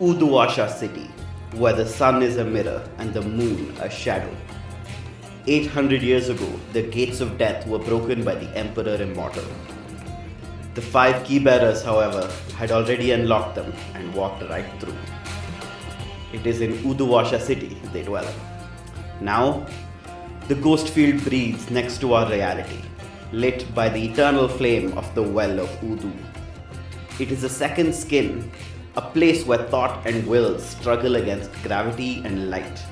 Uduasha city, where the sun is a mirror and the moon a shadow. 800 years ago, the gates of death were broken by the Emperor Immortal. The five key bearers, however, had already unlocked them and walked right through. It is in Uduasha city they dwell. Now, the ghost field breathes next to our reality, lit by the eternal flame of the well of Udu. It is a second skin, a place where thought and will struggle against gravity and light.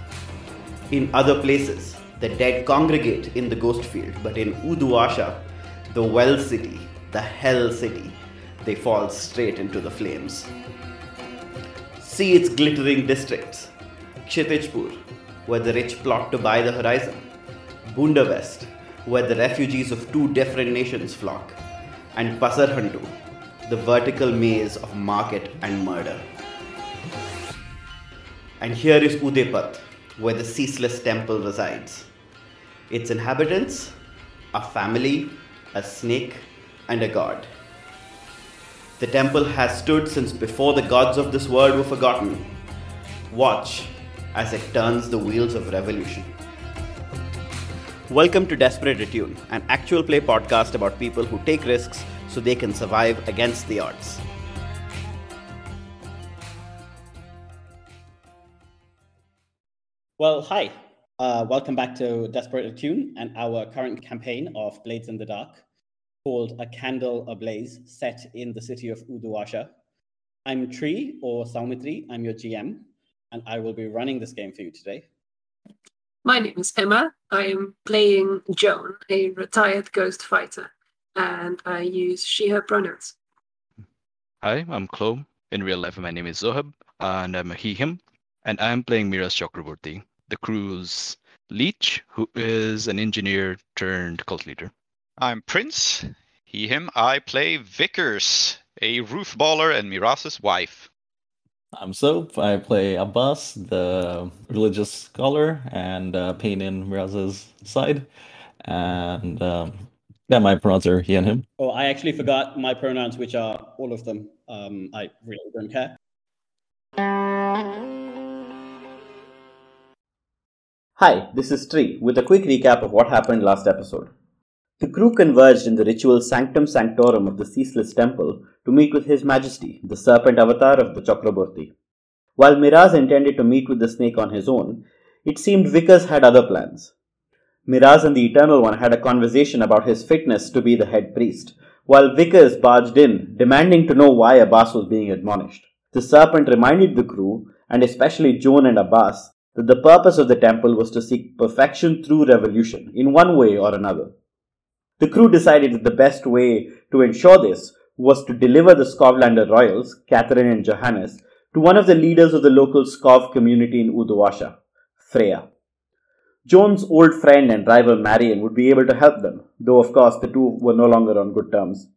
In other places, the dead congregate in the ghost field, but in Uduasha, the well city, the hell city, they fall straight into the flames. See its glittering districts Kshitijpur, where the rich plot to buy the horizon, Bunda West, where the refugees of two different nations flock, and Pasarhantu, the vertical maze of market and murder. And here is Udepat, where the ceaseless temple resides. Its inhabitants, a family, a snake, and a god. The temple has stood since before the gods of this world were forgotten. Watch as it turns the wheels of revolution. Welcome to Desperate Attune, an actual play podcast about people who take risks so they can survive against the odds. Well, hi. Uh, welcome back to Desperate Attune and our current campaign of Blades in the Dark called A Candle Ablaze, set in the city of Uduasha. I'm Tree or Soumithri, I'm your GM, and I will be running this game for you today. My name is Emma. I am playing Joan, a retired ghost fighter, and I use she, her pronouns. Hi, I'm Klow. In real life, my name is Zoheb, and I'm a he, him. And I'm playing Miraz Chakraborty, the crew's leech, who is an engineer turned cult leader. I'm Prince. He, him. I play Vickers, a roof baller and Miraz's wife. I'm Soap. I play Abbas, the religious scholar, and uh, Pain in Miraz's side. And um, yeah, my pronouns are he and him. Oh, I actually forgot my pronouns, which are all of them. Um, I really don't care. Hi, this is Tree with a quick recap of what happened last episode. The crew converged in the ritual Sanctum Sanctorum of the Ceaseless Temple to meet with His Majesty, the serpent avatar of the Chakraborty. While Miraz intended to meet with the snake on his own, it seemed Vickers had other plans. Miraz and the Eternal One had a conversation about his fitness to be the head priest, while Vickers barged in, demanding to know why Abbas was being admonished. The serpent reminded the crew, and especially Joan and Abbas, that the purpose of the temple was to seek perfection through revolution, in one way or another. The crew decided that the best way to ensure this was to deliver the Skovlander royals, Catherine and Johannes, to one of the leaders of the local Skov community in Uduasha, Freya. Joan's old friend and rival Marion would be able to help them, though of course the two were no longer on good terms.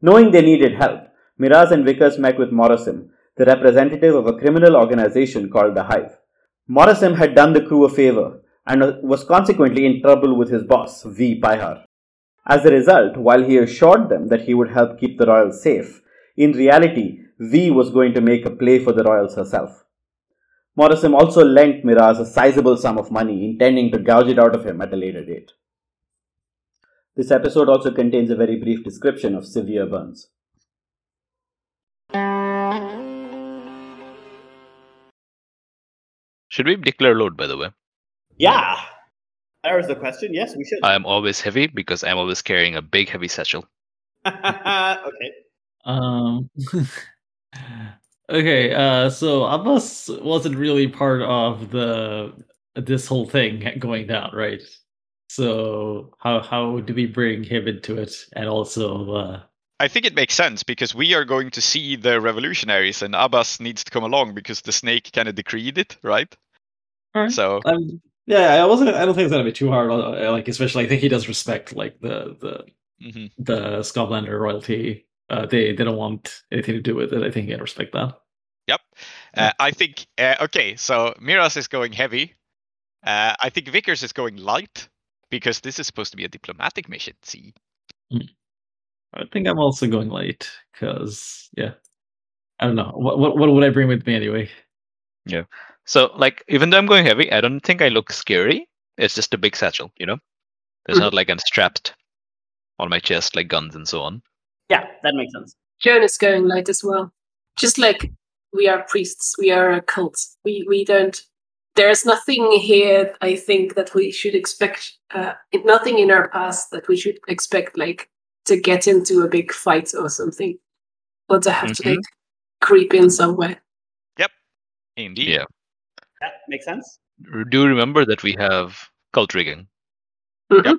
Knowing they needed help, Miraz and Vickers met with Morosim, the representative of a criminal organization called the Hive. Morosim had done the crew a favor and was consequently in trouble with his boss, V. Paihar. As a result, while he assured them that he would help keep the royals safe, in reality, V was going to make a play for the royals herself. Morosim also lent Miraz a sizable sum of money, intending to gouge it out of him at a later date. This episode also contains a very brief description of severe burns. Should we declare load, by the way? Yeah, there's the question. Yes, we should. I am always heavy because I'm always carrying a big, heavy satchel. okay. Um. okay. Uh. So Abbas wasn't really part of the this whole thing going down, right? So how how do we bring him into it, and also uh, I think it makes sense because we are going to see the revolutionaries, and Abbas needs to come along because the snake kind of decreed it, right? Alright. So Um, yeah, I wasn't. I don't think it's gonna be too hard. uh, Like, especially, I think he does respect like the the mhm. the Skovlander royalty. Uh, they they don't want anything to do with it. I think he can respect that. Yep. Uh, I think uh, okay. So Miraz is going heavy. Uh, I think Vickers is going light because this is supposed to be a diplomatic mission. See. I think I'm also going light because yeah. I don't know. What, what what would I bring with me anyway? Yeah. So, like, even though I'm going heavy, I don't think I look scary. It's just a big satchel, you know? There's Mhm. not like I'm strapped on my chest like guns and so on. Yeah, that makes sense. Joan is going light as well. Just like we are priests, we are a cult. We we don't. There's nothing here. I think that we should expect. Uh, nothing in our past that we should expect, like to get into a big fight or something, or to have to Mhm. like creep in somewhere. Yep. Indeed. Yeah. That makes sense. R- Do remember that we have cult rigging. Mhm.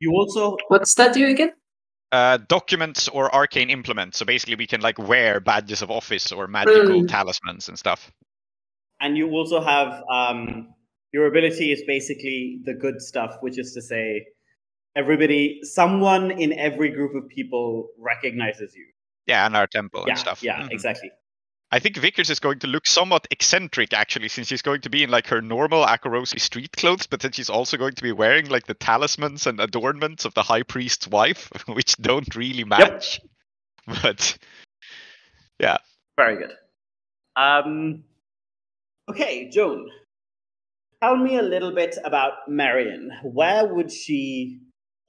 You also What's that do again? Uh, documents or arcane implements. So basically, we can like wear badges of office or magical Mm. talismans and stuff. and you also have um, your ability is basically the good stuff, which is to say, everybody, someone in every group of people recognizes you. Yeah, and our temple yeah, and stuff. yeah, Mhm. exactly. I think Vickers is going to look somewhat eccentric actually, since she's going to be in like her normal Akarosi street clothes, but then she's also going to be wearing like the talismans and adornments of the high priest's wife, which don't really match. But yeah. Very good. Um, okay, Joan, tell me a little bit about Marion. Where would she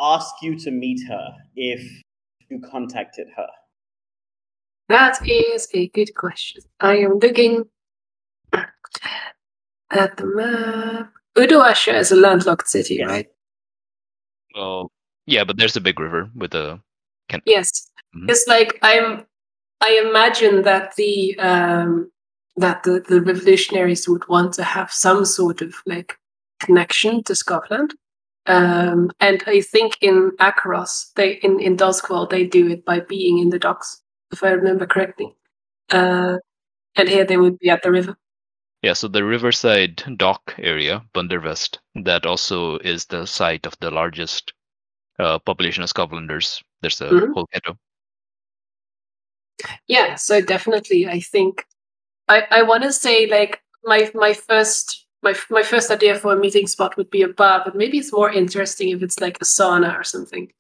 ask you to meet her if you contacted her? That is a good question. I am looking at the map. Uduasha is a landlocked city, Yes. right? Well, yeah, but there's a big river with a. Can- Yes. Mhm. It's like I'm. I imagine that the um, that the, the revolutionaries would want to have some sort of like connection to Skovlan. Um, and I think in Akaros, they in in Duskwall they do it by being in the docks, if I remember correctly. Uh, and here they would be at the river. Yeah, so the riverside dock area, Bundervest, that also is the site of the largest uh, population of Skovlanders. There's a Mhm. whole ghetto. Yeah, so definitely, I think I I want to say like my my first my my first idea for a meeting spot would be a bar, but maybe it's more interesting if it's like a sauna or something.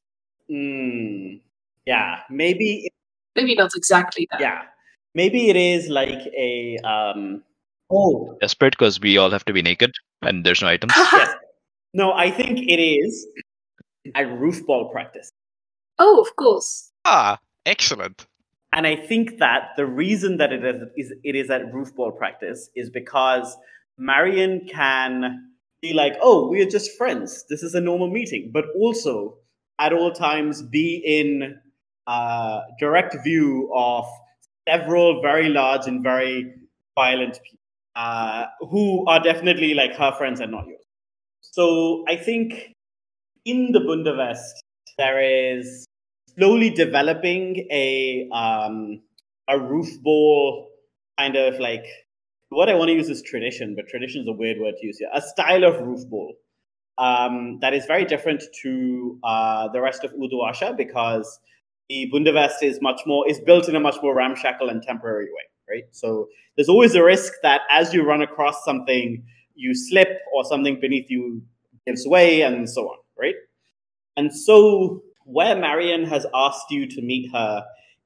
Hmm. Yeah, maybe Maybe not exactly that. Yeah, maybe it is like a um. Oh Desperate because we all have to be naked and there's no items. yes, no, I think it is a roof ball practice, Oh, of course. ah, excellent. and I think that the reason that it is, is it is at roof ball practice is because Marion can be like, oh, we are just friends. This is a normal meeting, but also at all times be in direct view of several very large and very violent people uh, who are definitely like her friends and not yours. So I think in the Bundevest there is slowly developing a um, a roof ball kind of like what I want to use is tradition, but tradition is a weird word to use here. A style of roof ball um, that is very different to uh, the rest of Uduasha because the Bundevest is much more is built in a much more ramshackle and temporary way, right? So there's always a risk that as you run across something, you slip or something beneath you gives way and so on, right? And so where Marion has asked you to meet her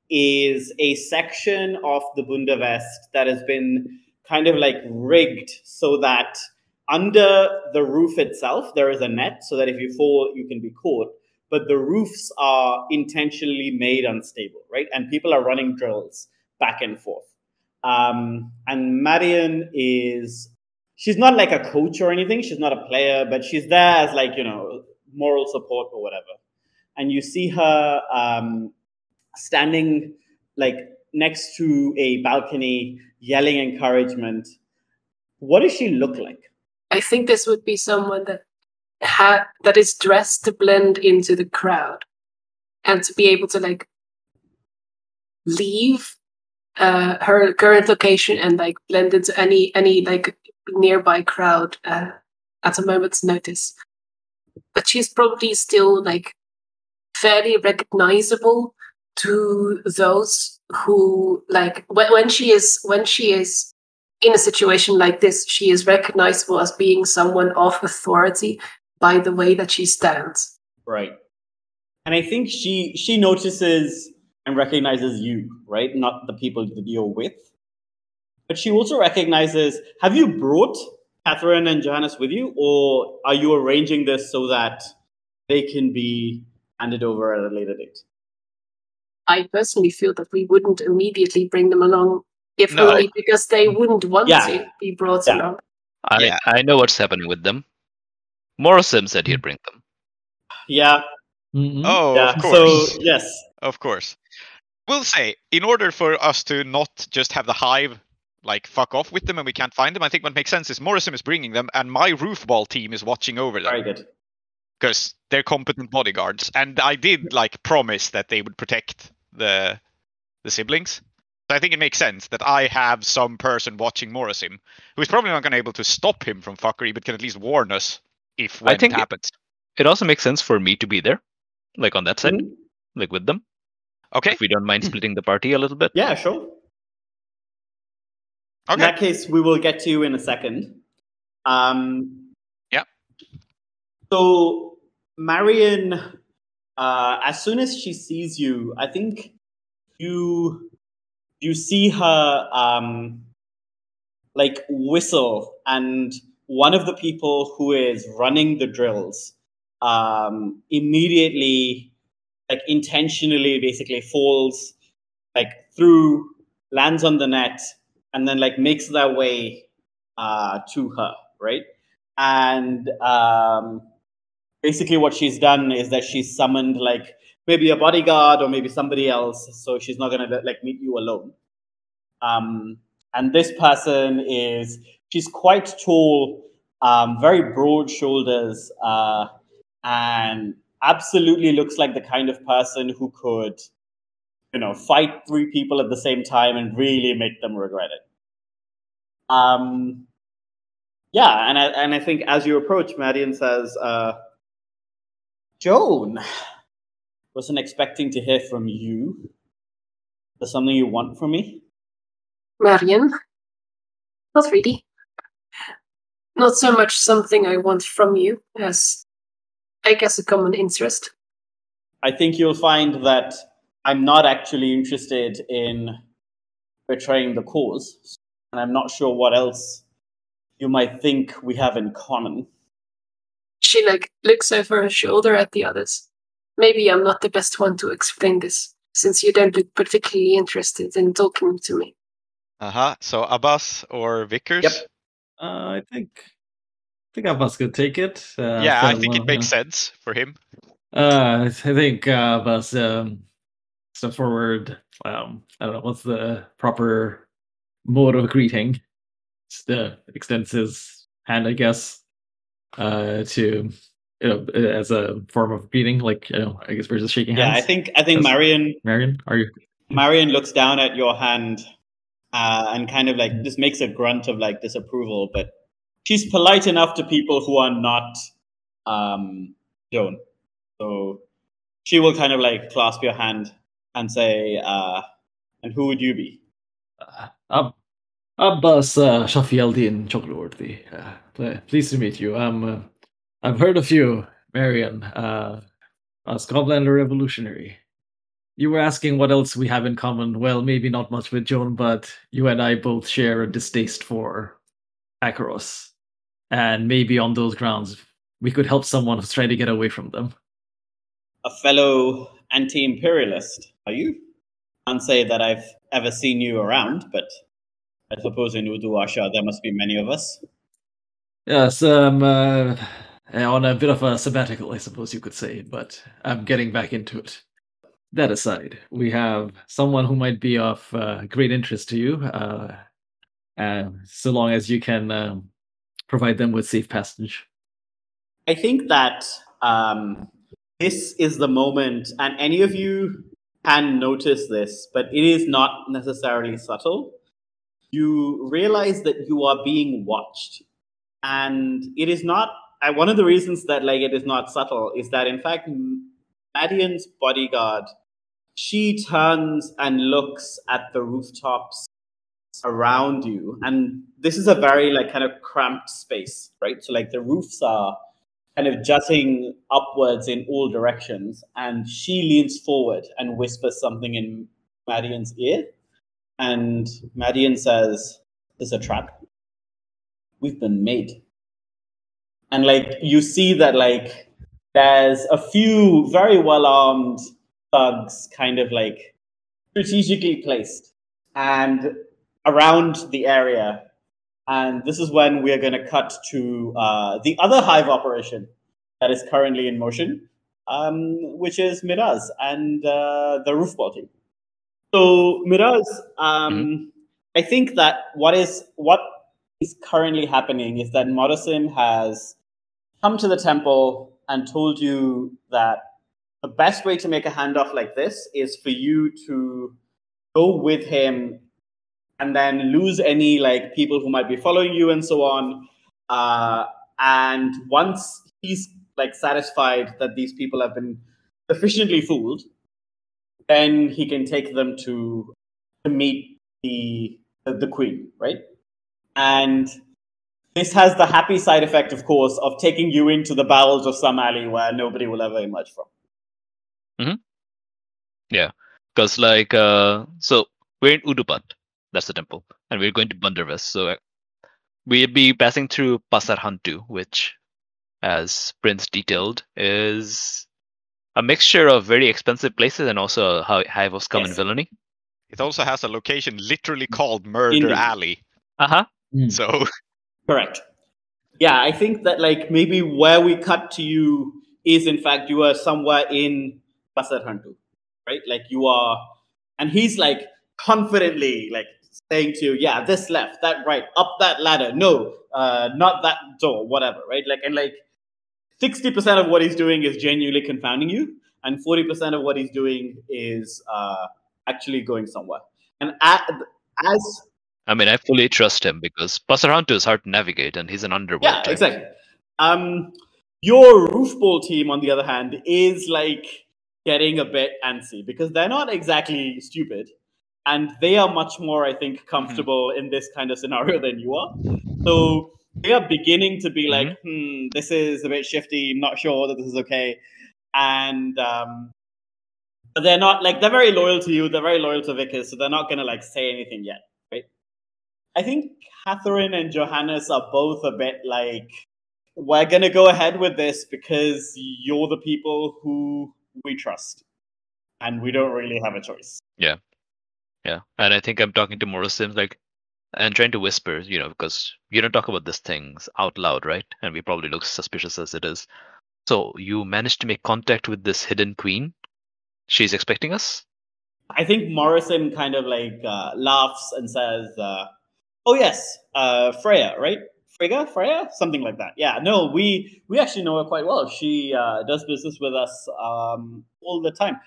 is a section of the Bundevest that has been kind of like rigged so that under the roof itself there is a net so that if you fall you can be caught but the roofs are intentionally made unstable right? And people are running drills back and forth. Um, and marion is she's not like a coach or anything. She's not a player but she's there as like you know moral support or whatever. And you see her um, standing like next to a balcony yelling encouragement. What does she look like? I think this would be someone that ha- that is dressed to blend into the crowd and to be able to like leave uh, her current location and like blend into any any like nearby crowd uh, at a moment's notice. But she's probably still like fairly recognizable to those who like when, when she is when she is in a situation like this, she is recognizable as being someone of authority by the way that she stands. Right. And I think she she notices and recognizes you, right? Not the people that you're with. But she also recognizes have you brought Catherine and Johannes with you, or are you arranging this so that they can be handed over at a later date? I personally feel that we wouldn't immediately bring them along, if No. only because they wouldn't want Yeah. to be brought Yeah. along. I, Yeah. I know what's happening with them. Morosim said he'd bring them. Yeah, Mhm. Oh, yeah. of course. So yes, Of course. We'll say, in order for us to not just have the hive like fuck off with them and we can't find them, I think what makes sense is Morosim is bringing them and my roofball team is watching over them. very good. because they're competent bodyguards. And I did like promise that they would protect the the siblings. So I think it makes sense that I have some person watching Morosim who is probably not going to be able to stop him from fuckery, but can at least warn us if when think it it- happens. It also makes sense for me to be there, like on that side, Mhm. like with them. Okay. If we don't mind splitting the party a little bit. Yeah, sure. Okay. In that case, we will get to you in a second. Um, Yeah. So, Marion, uh, as soon as she sees you, I think you you see her um, like whistle, and one of the people who is running the drills um, immediately, like intentionally, basically falls like through, lands on the net, and then like makes their way uh, to her, right? And um, basically, what she's done is that she's summoned like maybe a bodyguard or maybe somebody else, so she's not gonna like meet you alone. Um, and this person is she's quite tall, um, very broad shoulders, uh, and absolutely looks like the kind of person who could you know, fight three people at the same time and really make them regret it. Um, yeah, and I, and I think as you approach, Marion says, uh, Joan, wasn't expecting to hear from you. There's something you want from me? Marion? Not really. Not so much something I want from you as, I guess, a common interest. I think you'll find that I'm not actually interested in betraying the cause, and I'm not sure what else you might think we have in common. She like looks over her shoulder at the others. Maybe I'm not the best one to explain this, since you don't look particularly interested in talking to me. Uh huh. So Abbas or Vickers? Yep. Uh, I think I think Abbas could take it. Uh, yeah, I fairly think it makes yeah. sense for him. Uh, I think uh, Abbas um, step forward. Um, I don't know what's the proper mode of greeting. Just uh, extends his hand, I guess, uh, to you know as a form of greeting. Like you know, I guess versus shaking hands. Yeah. I think I think Yes. Marion Marion, are you? Marion looks down at your hand uh, and kind of like just makes a grunt of like disapproval, but she's polite enough to people who are not um, Joan. So she will kind of like clasp your hand and say, uh, "And who would you be?" Uh, Ab- Abbas uh, Shafialdin Chakraborty. Uh, ple- pleased to meet you. Um, uh, I've heard of you, Marion, uh, as Skovlander Revolutionary. You were asking what else we have in common. Well, maybe not much with Joan, but you and I both share a distaste for Akaros. And maybe on those grounds, we could help someone who's trying to get away from them. A fellow anti-imperialist, are you? Can't say that I've ever seen you around, but I suppose in Uduasha there must be many of us. Yes, um, uh, on a bit of a sabbatical, I suppose you could say, but I'm getting back into it. That aside, we have someone who might be of uh, great interest to you, uh, uh, so long as you can um, provide them with safe passage. I think that um, this is the moment, and any of you can notice this, but it is not necessarily subtle. You realize that you are being watched, and it is not. I, one of the reasons that like it is not subtle is that in fact, Marion's bodyguard, she turns and looks at the rooftops around you, and this is a very like kind of cramped space, right? So like the roofs are kind of jutting upwards in all directions. And she leans forward and whispers something in Marion's ear. And Madian says, There's a trap. We've been made. And like you see that like there's a few very well armed thugs kind of like strategically placed and around the area and this is when we are going to cut to uh, the other Hive operation that is currently in motion, um, which is Miraz and uh, the Roofball team. So Miraz, um, mm-hmm. I think that what is what is currently happening is that Morosim has come to the temple and told you that the best way to make a handoff like this is for you to go with him and then lose any like people who might be following you and so on. Uh, and once he's like satisfied that these people have been sufficiently fooled, then he can take them to to meet the the queen, right? And this has the happy side effect, of course, of taking you into the bowels of some alley where nobody will ever emerge from. Mm-hmm. Yeah, because like uh, so we're in Udupat, that's the temple. And we're going to Bundervest. So uh, we'll be passing through Pasar Hantu, which, as Prince detailed, is a mixture of very expensive places and also a hive of scum yes. and villainy. It also has a location literally called Murder Indeed. Alley. Uh huh. Mm. So. Correct. Yeah, I think that like maybe where we cut to you is in fact you are somewhere in Pasar Hantu, right? Like you are, and he's like confidently like saying to you, yeah, this left, that right, up that ladder, no, uh, not that door, whatever, right? Like, and like 60% of what he's doing is genuinely confounding you, and 40% of what he's doing is uh, actually going somewhere. And at, as I mean, I fully trust him because Pasar Hantu is hard to navigate, and he's an underworld. Yeah, type. exactly. Um, your roofball team, on the other hand, is like getting a bit antsy because they're not exactly stupid and they are much more, I think, comfortable mm-hmm. in this kind of scenario than you are. So they are beginning to be like, mm-hmm. hmm, this is a bit shifty. I'm not sure that this is okay, and um, they're not like they're very loyal to you. They're very loyal to Vickers, so they're not gonna like say anything yet, right? I think Catherine and Johannes are both a bit like, we're gonna go ahead with this because you're the people who we trust, and we don't really have a choice. Yeah. Yeah, and I think I'm talking to Morosim like, and trying to whisper, you know, because you don't talk about these things out loud, right? And we probably look suspicious as it is. So you managed to make contact with this hidden queen. She's expecting us. I think Morosim kind of like uh, laughs and says, uh, "Oh yes, uh, Freya, right? Frigga, Freya, something like that. Yeah, no, we we actually know her quite well. She uh, does business with us um, all the time.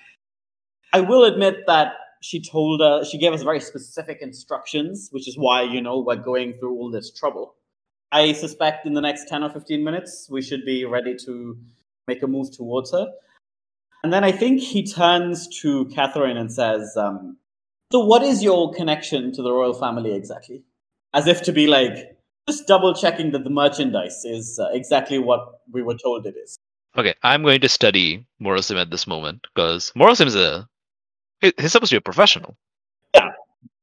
I will admit that she told us she gave us very specific instructions, which is why you know we're going through all this trouble. I suspect in the next ten or fifteen minutes we should be ready to make a move towards her. And then I think he turns to Catherine and says, um, "So, what is your connection to the royal family exactly?" As if to be like, just double checking that the merchandise is uh, exactly what we were told it is. Okay, I'm going to study Morosim at this moment because Morosim is a he's supposed to be a professional. Yeah.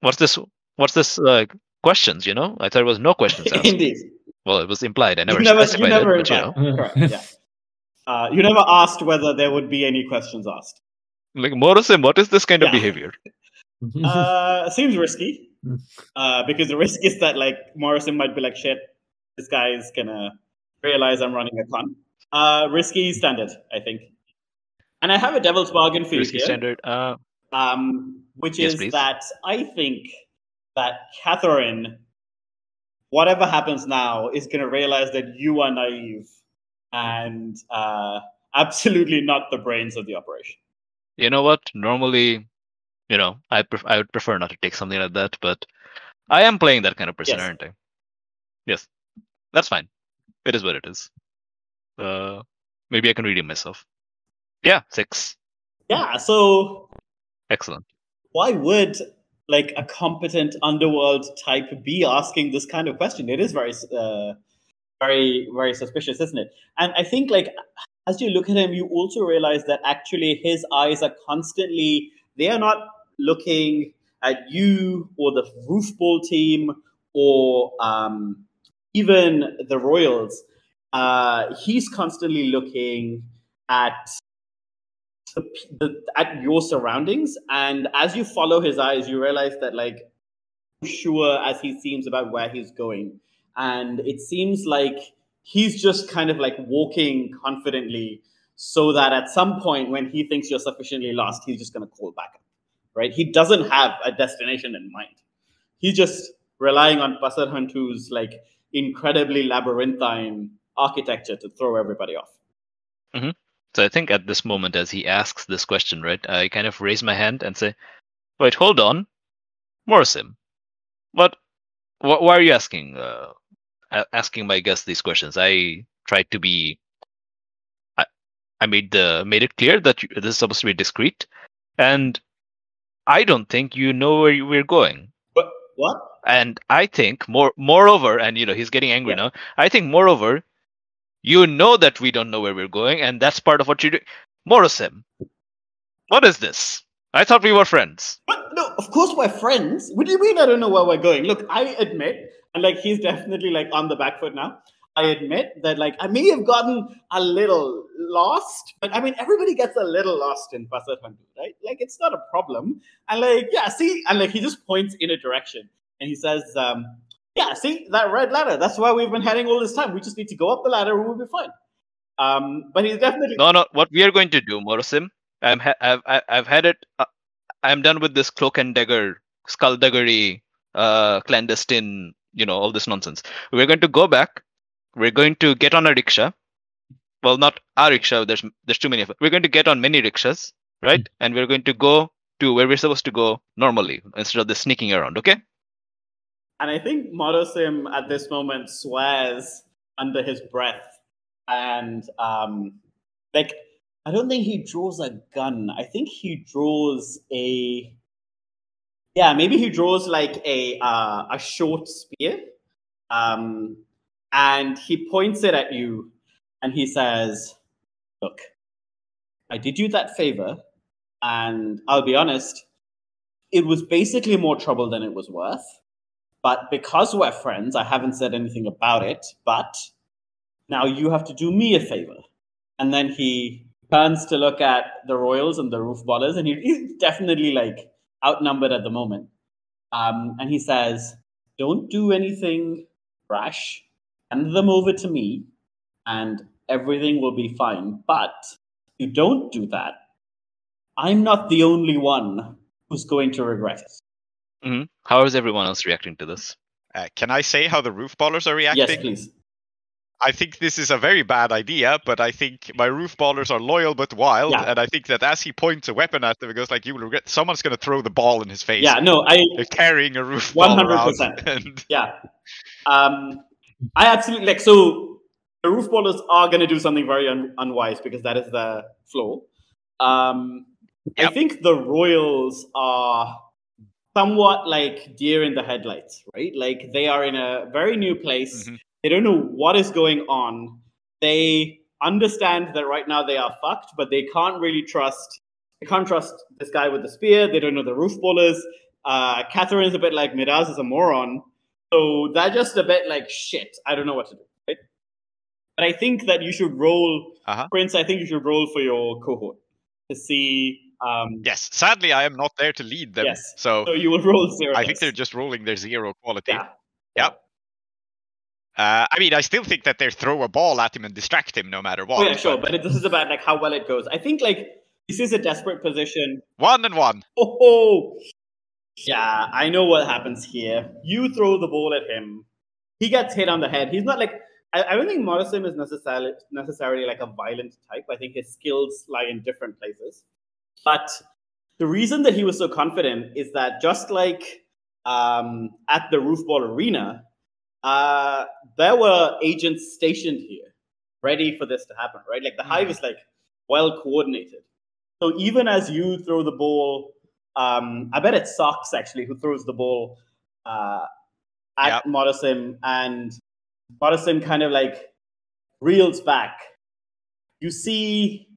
What's this? What's this? Uh, questions? You know, I thought it was no questions asked. Indeed. Well, it was implied. I never, you never specified you never it, but, you know. Correct. Yeah. Uh, you never asked whether there would be any questions asked. Like Morosim, what is this kind yeah. of behavior? uh, seems risky. Uh, because the risk is that like Morosim might be like, shit, this guy is gonna realize I'm running a con. Uh, risky standard, I think. And I have a devil's bargain for risky you. Risky standard. Uh, um, which yes, is please. that I think that Catherine, whatever happens now, is going to realize that you are naive and uh, absolutely not the brains of the operation. You know what? Normally, you know, I pref- I would prefer not to take something like that, but I am playing that kind of person, yes. aren't I? Yes, that's fine. It is what it is. Uh, maybe I can redeem myself. Yeah, six. Yeah, so Excellent. Why would like a competent underworld type be asking this kind of question? It is very uh, very very suspicious, isn't it? And I think like as you look at him, you also realize that actually his eyes are constantly they are not looking at you or the roofball team or um, even the Royals. Uh, he's constantly looking at the, the, at your surroundings, and as you follow his eyes, you realize that like sure as he seems about where he's going, and it seems like he's just kind of like walking confidently so that at some point when he thinks you're sufficiently lost he's just going to call back up right he doesn't have a destination in mind he's just relying on Pasarhantu's like incredibly labyrinthine architecture to throw everybody off Mm-hmm. So I think at this moment, as he asks this question, right, I kind of raise my hand and say, "Wait, hold on, Morosim, what? Wh- why are you asking uh, asking my guest these questions? I tried to be. I, I made the made it clear that you, this is supposed to be discreet, and I don't think you know where we're going. but what And I think more moreover, and you know he's getting angry Yeah. now. I think moreover, you know that we don't know where we're going, and that's part of what you do. Morosim, what is this? I thought we were friends. But no, of course we're friends. What do you mean I don't know where we're going? Look, I admit, and like he's definitely like on the back foot now. I admit that like I may have gotten a little lost, but I mean everybody gets a little lost in Pasar right? Like it's not a problem. And like, yeah, see, and like he just points in a direction and he says, um, Yeah, see, that red ladder, that's why we've been heading all this time. We just need to go up the ladder and we'll be fine. Um, but he's definitely No, no. What we are going to do, Morosim, I'm ha- I've I've had it. Uh, I'm done with this cloak and dagger, skullduggery, uh, clandestine. You know all this nonsense. We're going to go back. We're going to get on a rickshaw. Well, not our rickshaw. There's there's too many of it. We're going to get on many rickshaws, right? And we're going to go to where we're supposed to go normally instead of this sneaking around. Okay? And I think Morosim at this moment swears under his breath. And um, like, I don't think he draws a gun. I think he draws a. Yeah, maybe he draws like a uh, a short spear, um, and he points it at you, and he says, "Look, I did you that favor, and I'll be honest, it was basically more trouble than it was worth." But because we're friends, I haven't said anything about it. But now you have to do me a favor. And then he turns to look at the Royals and the Roof Ballers, and he, he's definitely like outnumbered at the moment. Um, and he says, Don't do anything rash. Hand them over to me, and everything will be fine. But if you don't do that, I'm not the only one who's going to regret it. hmm How is everyone else reacting to this? Uh, can I say how the roof ballers are reacting? Yes, please. I think this is a very bad idea, but I think my roof ballers are loyal but wild, Yeah. and I think that as he points a weapon at them, it goes like, "You will regret." Someone's going to throw the ball in his face. Yeah, no, I They're carrying a roof ball around, 100%. Yeah. Um, I absolutely like so the roof ballers are going to do something very un- unwise because that is the flow. Um, I think the Royals are somewhat like deer in the headlights, right? Like they are in a very new place. Mhm. They don't know what is going on. They understand that right now they are fucked, but they can't really trust. They can't trust this guy with the spear. They don't know the roof ballers. Uh, Catherine's a bit like Miraz is a moron. So they're just a bit like shit. I don't know what to do. Right? But I think that you should roll, Uh-huh. Prince. I think you should roll for your cohort to see. Um, yes, sadly, I am not there to lead them. Yes. So So you will roll zero. I think they're just rolling their zero quality. yeah. Yep. Uh, I mean, I still think that they throw a ball at him and distract him no matter what. Oh yeah, sure. But it, this is about like how well it goes. I think like this is a desperate position. one and one. Oh, oh. Yeah, I know what happens here. You throw the ball at him. He gets hit on the head. He's not like I, I don't think Morosim is necessarily necessarily like a violent type. I think his skills lie in different places. But the reason that he was so confident is that just like um, at the Roofball Arena, uh, there were agents stationed here, ready for this to happen. Right, like the hive is like well coordinated. So even as you throw the ball, um, I bet it's Socks actually who throws the ball uh, at Yep. And Morosim kind of like reels back. You see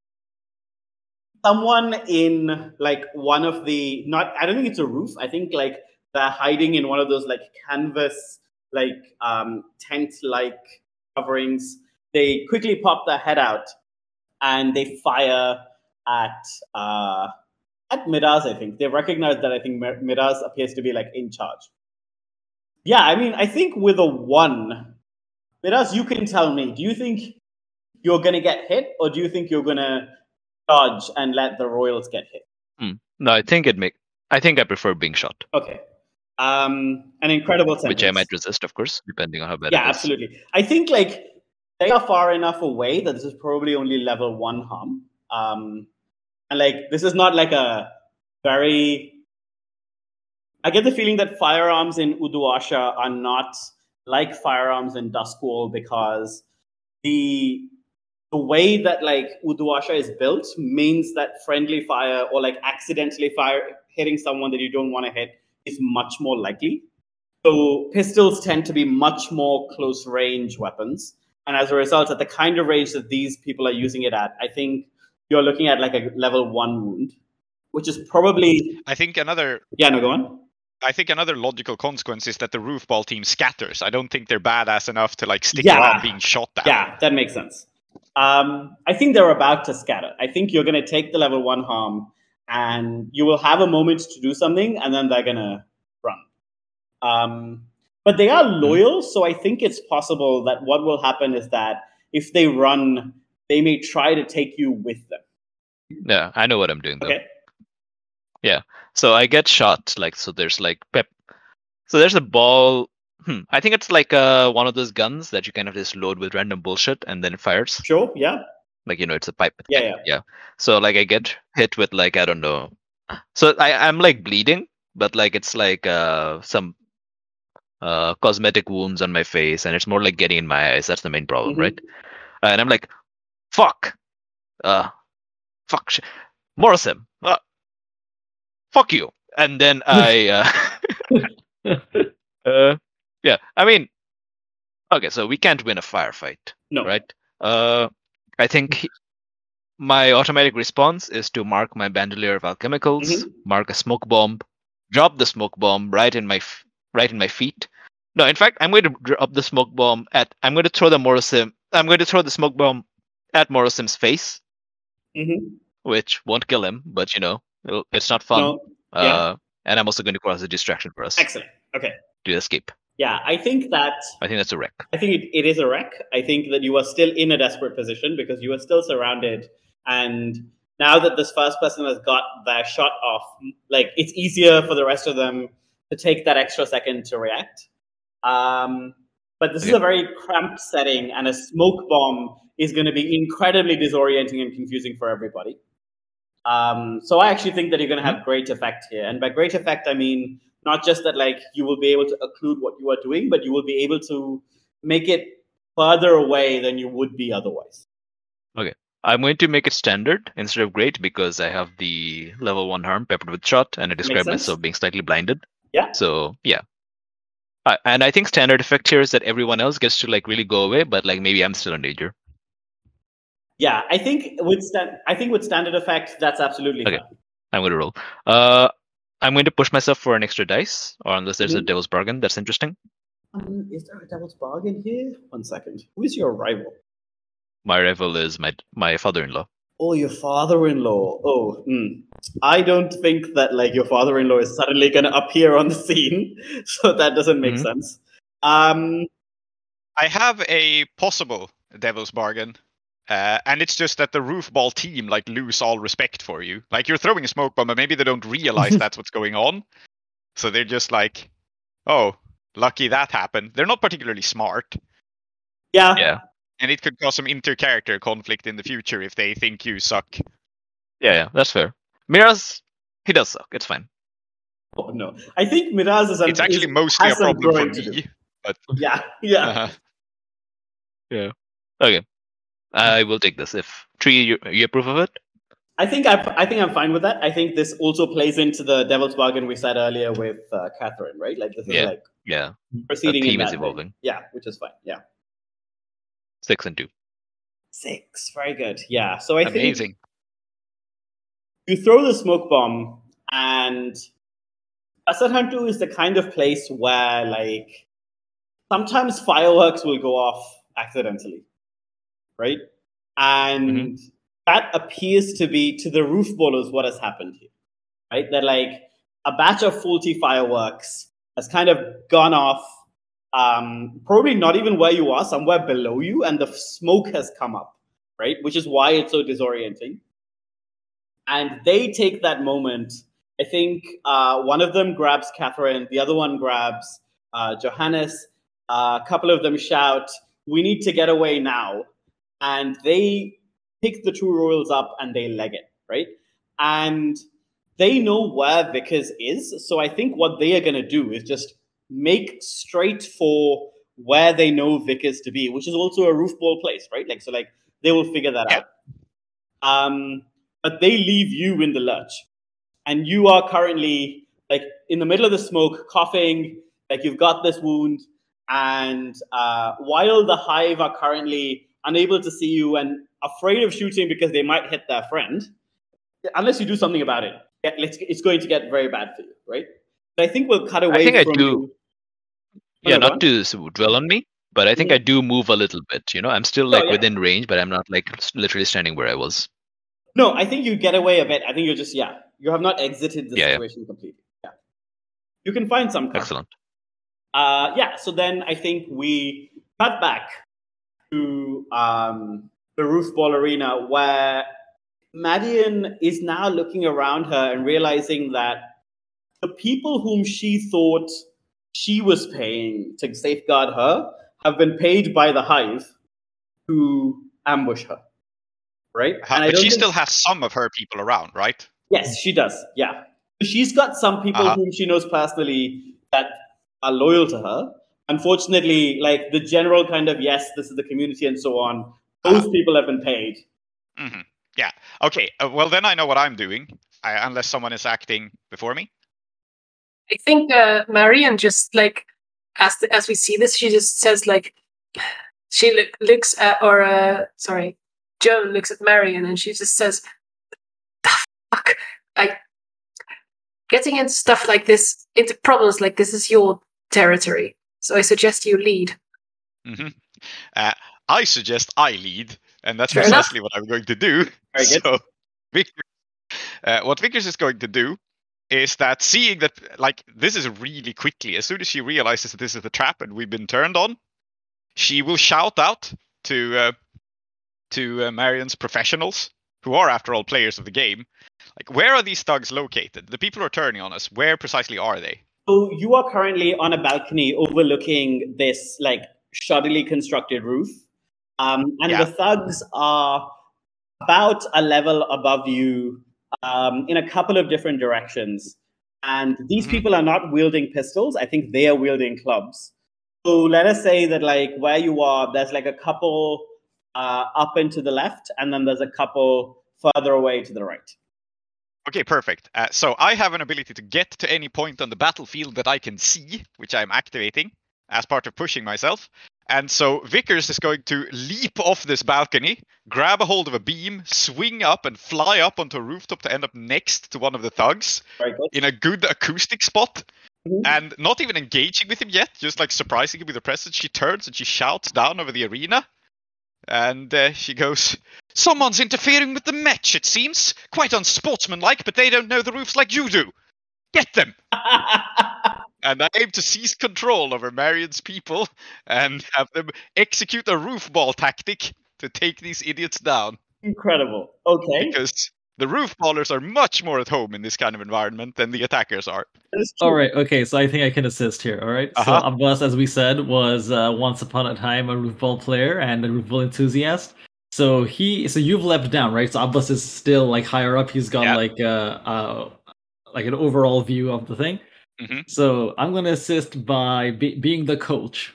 someone in like one of the not I don't think it's a roof. I think like they're hiding in one of those like canvas like um tent like coverings. They quickly pop their head out and they fire at uh at Miraz, I think. They recognize that I think Miraz appears to be like in charge. Yeah, I mean, I think with a one, Miraz, you can tell me, do you think you're gonna get hit or do you think you're gonna dodge and let the Royals get hit? No, I think it make. I think I prefer being shot, Okay. Um an incredible sentence. which I might resist, of course, depending on how bad yeah it is. absolutely i think like they are far enough away that this is probably only level one harm um and like this is not like a very i get the feeling that firearms in uduasha are not like firearms in duskwall because the the way that like uduasha is built means that friendly fire or like accidentally fire hitting someone that you don't want to hit is much more likely so pistols tend to be much more close range weapons. And as a result, at the kind of range that these people are using it at, I think you're looking at like a level one wound, which is probably I think another yeah, no, go on. I think another logical consequence is that the roof ball team scatters. I don't think they're badass enough to like stick Yeah. around being shot at. Yeah, that makes sense. Um, I think they're about to scatter. I think you're gonna take the level one harm and you will have a moment to do something and then they're gonna run. Um, but they are loyal, so I think it's possible that what will happen is that if they run, they may try to take you with them. Yeah, I know what I'm doing though. Okay. Yeah. So I get shot. Like so, there's like pep. So there's a ball. Hmm, I think it's like uh one of those guns that you kind of just load with random bullshit and then it fires. Sure. Yeah. Like you know, it's a pipe. Yeah. Yeah. yeah. So like I get hit with like I don't know. So I I'm like bleeding, but like it's like uh some uh cosmetic wounds on my face, and it's more like getting in my eyes. That's the main problem, Mhm. right? And I'm like, fuck, uh, fuck, sh- Morosim, uh, fuck you. And then I uh, uh yeah, I mean, okay, so we can't win a firefight No. right? Uh, I think he- my automatic response is to mark my bandolier of alchemicals, Mhm. mark a smoke bomb, drop the smoke bomb right in my f- right in my feet. No, in fact, I'm going to drop the smoke bomb at. I'm going to throw the Morosim. I'm going to throw the smoke bomb at Morosim's face, hmm which won't kill him, but you know, it'll- it's not fun. No. uh, yeah. And I'm also going to cause a distraction for us Excellent. Okay. to escape. Yeah, I think that I think that's a wreck. I think it, it is a wreck. I think that you are still in a desperate position because you are still surrounded. And now that this first person has got their shot off, like it's easier for the rest of them to take that extra second to react. Um, but this is a very cramped setting, and a smoke bomb is going to be incredibly disorienting and confusing for everybody. Um, so I actually think that you're going to have great effect here, and by great effect I mean not just that like you will be able to occlude what you are doing, but you will be able to make it further away than you would be otherwise. Okay. I'm going to make it standard instead of great because I have the level one harm peppered with shot, and I describe myself being slightly blinded. Yeah. So yeah, I, and I think standard effect here is that everyone else gets to like really go away, but like maybe I'm still in danger. Yeah, I think with stand, I think with standard effect, that's absolutely Okay. fine. I'm going to roll. Uh, I'm going to push myself for an extra dice, or unless there's a Mhm. devil's bargain, that's interesting. Um, is there a devil's bargain here? One second. Who is your rival? My rival is my my father-in-law. Oh, your father-in-law. Oh, hmm. I don't think that like your father-in-law is suddenly going to appear on the scene, so that doesn't make Mhm. sense. Um, I have a possible devil's bargain. Uh, and it's just that the roof ball team like lose all respect for you. Like you're throwing a smoke bomb, and maybe they don't realize that's what's going on. So they're just like, "Oh, lucky that happened." They're not particularly smart, yeah, Yeah. And it could cause some inter-character conflict in the future if they think you suck. Yeah, yeah, that's fair. Miraz, he does suck. It's fine. Oh, no. I think Miraz is. It's actually is- mostly a problem for growing to do. me. Yeah, yeah. Uh-huh. Okay, I will take this. If Tree, you, you approve of it? I think I, I think I'm fine with that. I think this also plays into the devil's bargain we said earlier with uh, Catherine, right? Like this is Yeah. like Yeah, the proceeding in theme is that vein. evolving. Yeah, which is fine. Yeah. Six and two. Six. Very good. Yeah. So I think Amazing. you throw the smoke bomb, and Pasar Hantu is the kind of place where, like, sometimes fireworks will go off accidentally, right? And mm-hmm. that appears to be to the roof ballers what has happened here, right? That like a batch of faulty fireworks has kind of gone off, um, probably not even where you are, somewhere below you, and the smoke has come up, right? Which is why it's so disorienting. And they take that moment. I think uh, one of them grabs Catherine, the other one grabs uh, Johannes. Uh, a couple of them shout, "We need to get away now!" And they pick the two royals up and they leg it, right? And they know where Vickers is. So I think what they are going to do is just make straight for where they know Vickers to be, which is also a roof ball place, right? Like, so like they will figure that Yeah. out. Um, but they leave you in the lurch. And you are currently like in the middle of the smoke, coughing, like you've got this wound. And uh, while the hive are currently unable to see you and afraid of shooting because they might hit their friend, unless you do something about it, it's going to get very bad for you, right? But I think we'll cut away I think I do-. Yeah, Oh, not to dwell on me, but I think. I do move a little bit. You know, I'm still Oh, like yeah. within range, but I'm not like literally standing where I was. No, I think you get away a bit. I think you're just yeah. You have not exited the Yeah, situation completely. Yeah, you can find some. cover. Excellent. Uh, yeah. So then I think we cut back to um, the roof ball arena where Marion is now looking around her and realizing that the people whom she thought she was paying to safeguard her have been paid by the hive to ambush her. Right? Ha- And but she think- still has some of her people around, right? Yes, she does. Yeah. She's got some people Uh-huh. whom she knows personally that are loyal to her. Unfortunately, like the general kind of yes, this is the community and so on, those Uh-huh. people have been paid. hmm Yeah. Okay. Uh, well, then I know what I'm doing, I, unless someone is acting before me. I think uh, Marion just like as the, as we see this, she just says like she look, looks at or uh, sorry, Joan looks at Marion and she just says, "The fuck, I getting into stuff like this, into problems like this is your territory. So I suggest you lead." hmm Uh, I suggest I lead, and that's Fair enough. precisely what I'm going to do. Very good. So, Vickers, uh, what Vickers is going to do is that seeing that, like, this is really quickly, as soon as she realizes that this is the trap and we've been turned on, she will shout out to uh, to uh, Marion's professionals, who are, after all, players of the game, like, where are these thugs located? The people who are turning on us, where precisely are they? So you are currently on a balcony overlooking this like shoddily constructed roof. Um, and Yeah. the thugs are about a level above you um, in a couple of different directions. And these Mhm. people are not wielding pistols. I think they are wielding clubs. So let us say that like where you are, there's like a couple uh, up and to the left, and then there's a couple further away to the right. Okay, perfect. Uh, so I have an ability to get to any point on the battlefield that I can see, which I'm activating as part of pushing myself. And so Vickers is going to leap off this balcony, grab a hold of a beam, swing up, and fly up onto a rooftop to end up next to one of the thugs in a good acoustic spot. Mhm. And not even engaging with him yet, just like surprising him with her presence, she turns and she shouts down over the arena. And uh, she goes, Someone's interfering with the match, it seems. Quite unsportsmanlike, but they don't know the roofs like you do. Get them! And I aim to seize control over Marion's people and have them execute a roof ball tactic to take these idiots down. Incredible. Okay. Because the roof ballers are much more at home in this kind of environment than the attackers are. That is true. All right, okay, so I think I can assist here. All right, Uh-huh. so Abbas, as we said, was uh, once upon a time a roof ball player and a roof ball enthusiast. So he, so you've leapt down, right? So Abbas is still like higher up. He's got Yeah. like uh, uh, like an overall view of the thing. Mhm. So I'm gonna assist by be- being the coach.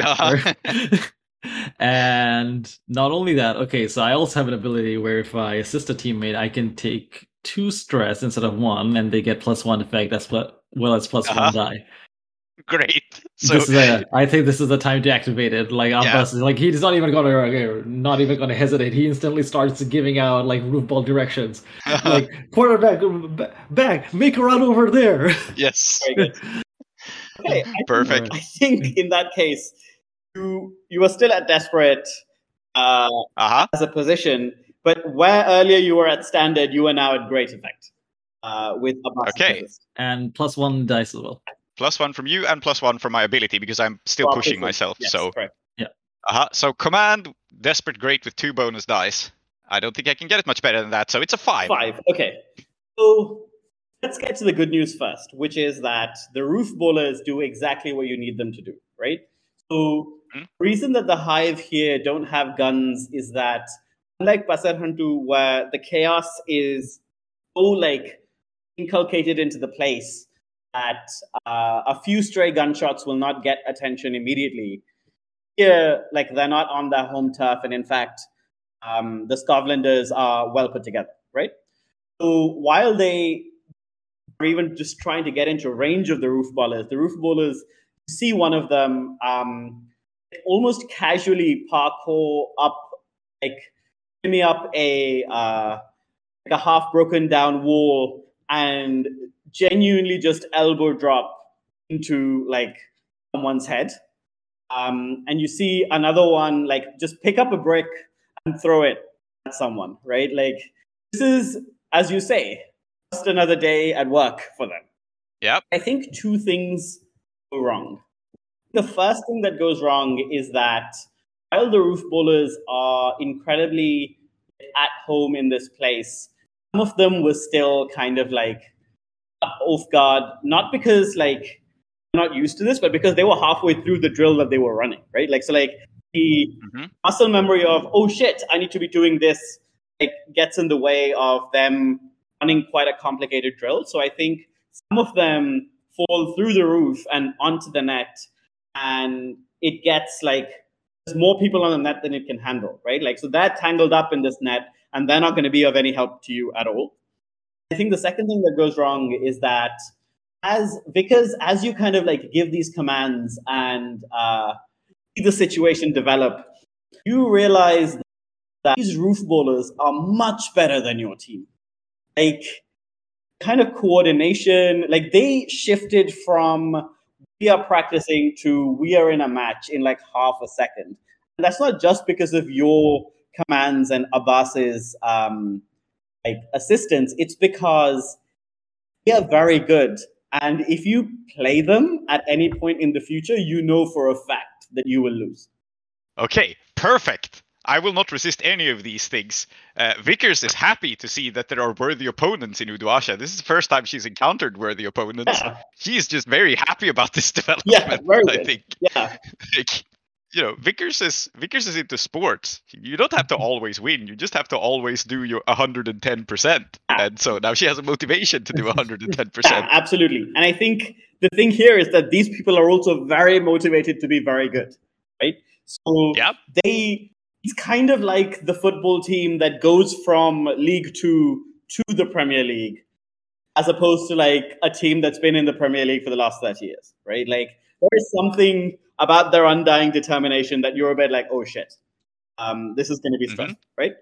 Uh-huh. and not only that, okay, so I also have an ability where if I assist a teammate, I can take two stress instead of one, and they get plus one effect as well as plus Uh-huh. one die. Great. So this is a, I think this is the time to activate it. Like Yeah. Abbas is like he's not even gonna uh, not even gonna hesitate. He instantly starts giving out like roof ball directions. Like quarterback back, make a run over there. yes. Okay, I think- Perfect. I think in that case, you you were still at desperate uh, Uh-huh. as a position, but where earlier you were at standard, you are now at great effect uh, with Abbas. Okay. assist. and plus one dice as well. Plus one from you and plus one from my ability because I'm still Well, pushing myself. yes, so correct. uh-huh. So command desperate great with two bonus dice. I don't think I can get it much better than that. So it's a five. Five. Okay. So let's get to the good news first, which is that the roof bowlers do exactly what you need them to do, right? So Mhm. the reason that the hive here don't have guns is that unlike Pasar Hantu, where the chaos is so like inculcated into the place that uh, a few stray gunshots will not get attention immediately. Here, like they're not on their home turf, and in fact, um, the Skovlanders are well put together, right? So while they are even just trying to get into range of the roof bowlers, the roof bowlers see one of them um, almost casually parkour up, like shimmy up a uh, like a half broken down wall and genuinely just elbow drop into like someone's head. Um, and you see another one like just pick up a brick and throw it at someone, right? Like this is, as you say, just another day at work for them. Yep. I think two things go wrong. The first thing that goes wrong is that while the roof bowlers are incredibly at home in this place, some of them were still kind of like off guard, not because like not used to this, but because they were halfway through the drill that they were running, right? Like so like the Mhm. muscle memory of oh shit, I need to be doing this like gets in the way of them running quite a complicated drill. So I think some of them fall through the roof and onto the net, and it gets like there's more people on the net than it can handle, right? Like so they're tangled up in this net, and they're not going to be of any help to you at all. I think the second thing that goes wrong is that as because as you kind of like give these commands and uh, see the situation develop, you realize that these roof bowlers are much better than your team. Like kind of coordination, like they shifted from we are practicing to we are in a match in like half a second. And that's not just because of your commands and Abbas's um, like assistance. It's because they are very good. And if you play them at any point in the future, you know for a fact that you will lose. Okay, perfect. I will not resist any of these things. Uh, Vickers is happy to see that there are worthy opponents in Uduasha. This is the first time she's encountered worthy opponents. Yeah, She's just very happy about this development. yeah very I think. Yeah, Like, you know, Vickers is Vickers is into sports. You don't have to mm-hmm. always win. You just have to always do your 110 percent. And so now she has a motivation to do 110 yeah, percent. absolutely. And I think the thing here is that these people are also very motivated to be very good, right? So Yep. they it's kind of like the football team that goes from League Two to the Premier League, as opposed to like a team that's been in the Premier League for the last 30 years, right? Like there is something about their undying determination that you're a bit like, oh shit, um, this is going to be stressful, right?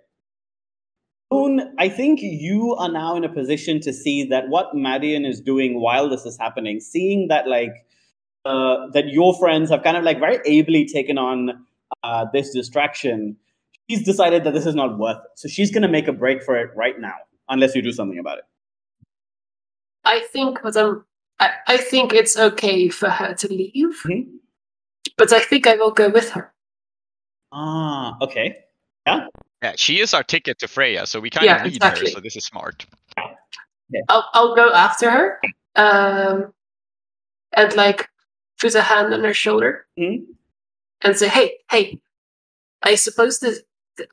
Boone, I think you are now in a position to see that what Marion is doing while this is happening, seeing that like uh, that your friends have kind of like very ably taken on uh, this distraction, she's decided that this is not worth it. So she's going to make a break for it right now, unless you do something about it. I think what I'm I, I think it's okay for her to leave, Mhm. But I think I will go with her. Ah, okay. Yeah, Yeah, she is our ticket to Freya, so we kind Yeah, of need exactly. her. So this is smart. I'll I'll go after her, um, and like put a hand on her shoulder Mhm. and say, "Hey, hey, I suppose that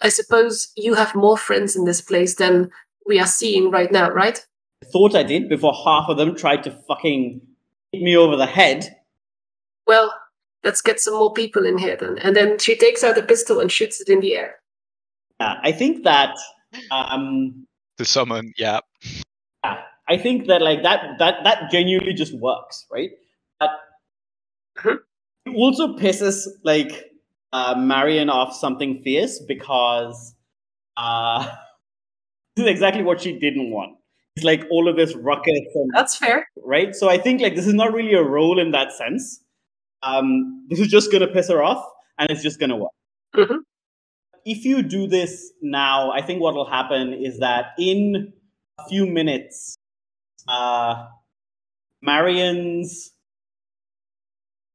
I suppose you have more friends in this place than we are seeing right now, right?" I thought I did before half of them tried to fucking hit me over the head. Well, let's get some more people in here then. And then she takes out a pistol and shoots it in the air. Uh, I think that um, To summon, yeah. yeah. I think that like that that that genuinely just works, right? But Mhm. It also pisses like uh, Marion off something fierce because uh, this is exactly what she didn't want. It's like all of this ruckus and That's fair. right? So I think like this is not really a role in that sense. Um, this is just gonna piss her off, and it's just gonna work. Mhm. If you do this now, I think what will happen is that in a few minutes, uh, Marion's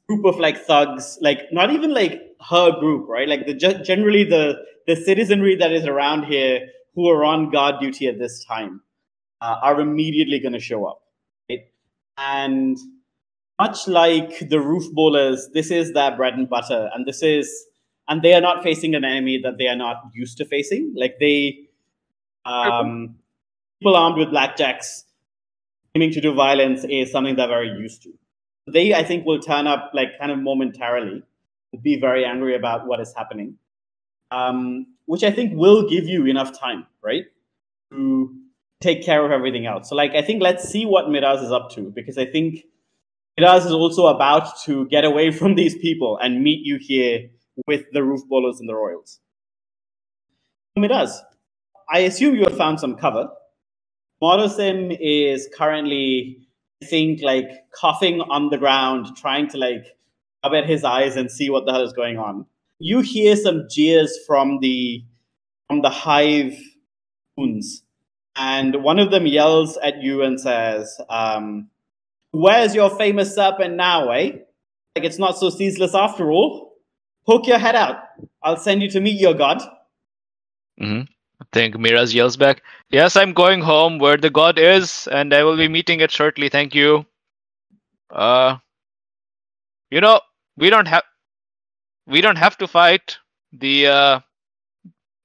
group of like thugs, like not even like her group, right? Like the generally the the citizenry that is around here who are on guard duty at this time uh, are immediately going to show up, right? And much like the roof bowlers, this is their bread and butter, and this is and they are not facing an enemy that they are not used to facing. Like they, um, people armed with blackjacks aiming to do violence is something they're very used to. They, I think, will turn up like kind of momentarily, be very angry about what is happening, um, which I think will give you enough time, right, to take care of everything else. So, like, I think let's see what Miraz is up to because I think Miraz is also about to get away from these people and meet you here with the roof bowlers and the royals. Miraz, I assume you have found some cover. Morosim is currently, I think, like coughing on the ground, trying to like rub at his eyes and see what the hell is going on. You hear some jeers from the from the hive goons, and one of them yells at you and says, um, "Where's your famous serpent now, eh? Like it's not so ceaseless after all. Poke your head out. I'll send you to meet your god." Mm-hmm. I think Miraz yells back, Yes, I'm going home where the god is, and I will be meeting it shortly. Thank you. Uh, you know, we don't have we don't have to fight. The uh,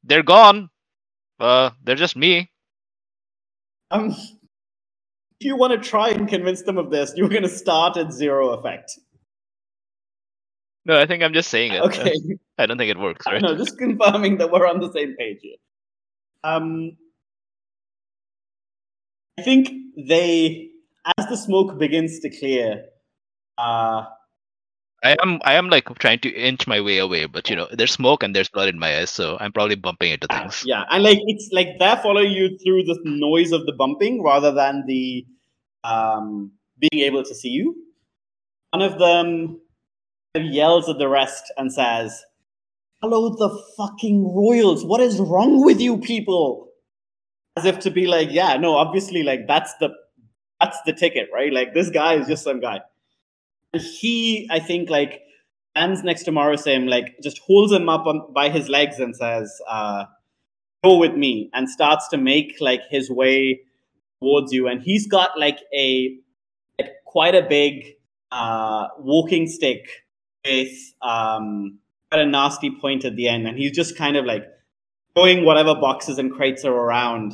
they're gone. Uh, they're just me. Um, you want to try and convince them of this, you're going to start at zero effect. No, I think I'm just saying it. Okay. I don't think it works, right? No, just confirming that we're on the same page here. Um, I think they, as the smoke begins to clear, uh, I am I am like trying to inch my way away, but you know, there's smoke and there's blood in my eyes, so I'm probably bumping into things. yeah, and like it's like they're following you through the noise of the bumping rather than the um, being able to see you. One of them yells at the rest and says, Hello, the fucking royals. What is wrong with you people? As if to be like, yeah, no, obviously, like that's the that's the ticket, right? Like this guy is just some guy. And he, I think, like stands next to Morosim, like just holds him up on, by his legs and says, uh, "Go with me," and starts to make like his way towards you. And he's got like a like, quite a big uh, walking stick with um, got a nasty point at the end, and he's just kind of like throwing whatever boxes and crates are around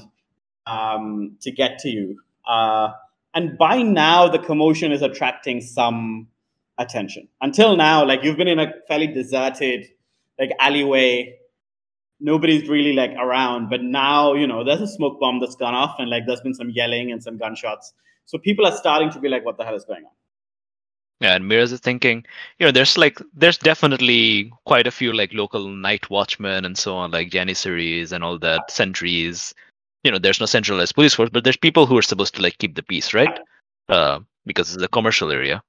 um, to get to you. Uh, and by now, the commotion is attracting some attention. Until now, like you've been in a fairly deserted like alleyway. Nobody's really like around, but now you know there's a smoke bomb that's gone off, and like there's been some yelling and some gunshots. So people are starting to be like, "What the hell is going on?" Yeah, and Miraz is thinking, you know, there's like there's definitely quite a few like local night watchmen and so on, like janissaries and all that, sentries. You know, there's no centralized police force, but there's people who are supposed to like keep the peace, right? Uh, because it's a commercial area.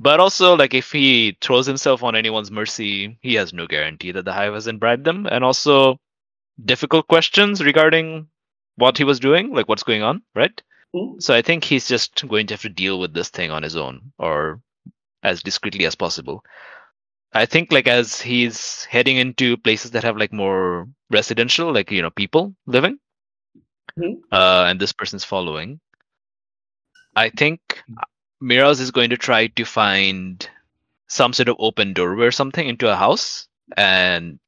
But also, like, if he throws himself on anyone's mercy, he has no guarantee that the hive hasn't bribed them. And also, difficult questions regarding what he was doing, like what's going on, right? Mhm. So I think he's just going to have to deal with this thing on his own, or as discreetly as possible. I think like as he's heading into places that have like more residential, like you know, people living, Mhm. uh, and this person's following. I think Miraz is going to try to find some sort of open doorway or something into a house and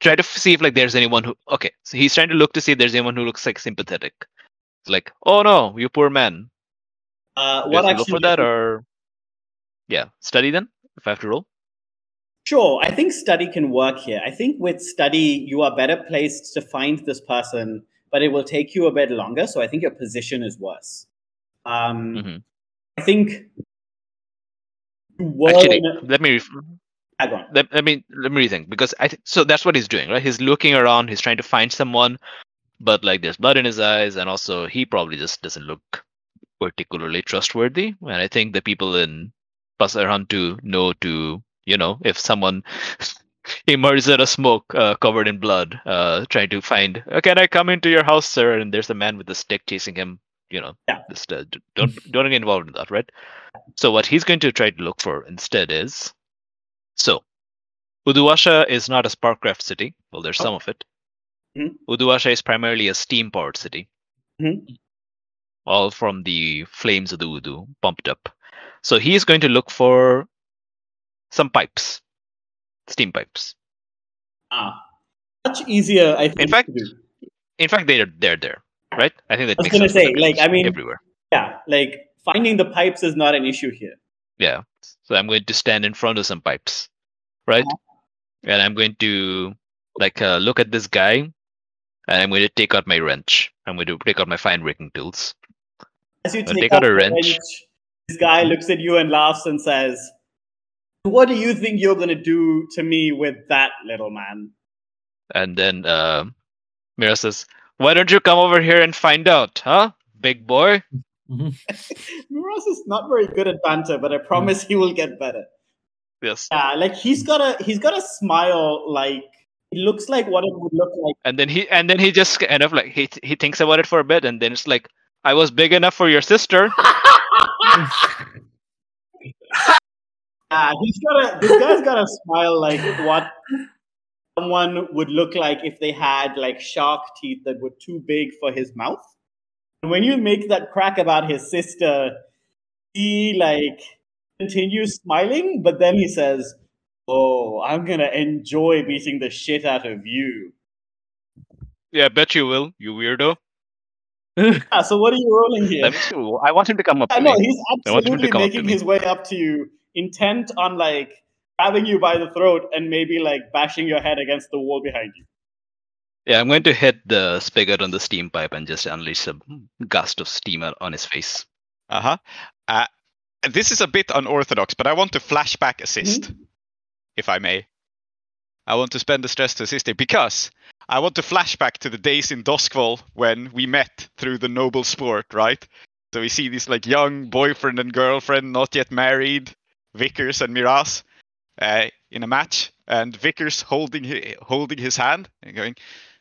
try to see if like there's anyone who okay so he's trying to look to see if there's anyone who looks like sympathetic it's like oh no you poor man Uh, what I have actually? go for that or yeah study then if i have to roll Sure, I think study can work here. I think with study, you are better placed to find this person, but it will take you a bit longer. So I think your position is worse. Um, Mhm. I think Actually, a- let me ref- Ah, let, let me let me rethink because I think so that's what he's doing, right? He's looking around, he's trying to find someone, but like there's blood in his eyes, and also he probably just doesn't look particularly trustworthy. And I think the people in Pasar Hantu know to you know if someone emerges out of smoke uh, covered in blood, uh, trying to find, "Uh, can I come into your house, sir? And there's a man with a stick chasing him. You know, Yeah. just uh, don't don't get involved in that, right? So what he's going to try to look for instead is so Uduwasha is not a sparkcraft city. Well, there's some of it. Mhm. Uduasha is primarily a steam powered city. Mhm. All from the flames of the Udu pumped up. So he is going to look for some pipes, steam pipes. Ah, much easier, I think. In fact- In fact, they're they're there, right? I think that I was gonna say, like, I mean- everywhere. yeah, like finding the pipes is not an issue here. Yeah. So I'm going to stand in front of some pipes, right? Uh-huh. And I'm going to like uh, look at this guy, and I'm going to take out my wrench. I'm going to take out my fine breaking tools. As you take, take out out a the wrench. this guy looks at you and laughs and says, "What do you think you're gonna do to me with that little man?" And then uh, Miraz says, "Why don't you come over here and find out, huh, big boy?" Mhm. Is not very good at banter, but I promise he will get better. Yes. Yeah, like he's got a he's got a smile like it looks like what it would look like. And then he and then he just kind of like he he thinks about it for a bit, and then it's like, "I was big enough for your sister." Yeah, he's got a this guy's got a smile like what someone would look like if they had like shark teeth that were too big for his mouth. And when you make that crack about his sister, he like continues smiling, but then he says, Oh, I'm gonna enjoy beating the shit out of you. yeah, I bet you will, you weirdo. Ah, so what are you rolling here? I want him to come up. I me. he's I want him to absolutely come up to making his way up to you, intent on like grabbing you by the throat and maybe like bashing your head against the wall behind you. Yeah, I'm going to hit the spigot on the steam pipe and just unleash a gust of steam on- on his face. Uh-huh. Uh This is a bit unorthodox, but I want to flashback assist, Mm-hmm. if I may. I want to spend the stress to assist it because I want to flashback to the days in Doskvol when we met through the noble sport, right? So we see this like young boyfriend and girlfriend, not yet married, Vickers and Miraz, uh, in a match, and Vickers holding hi- holding his hand and going,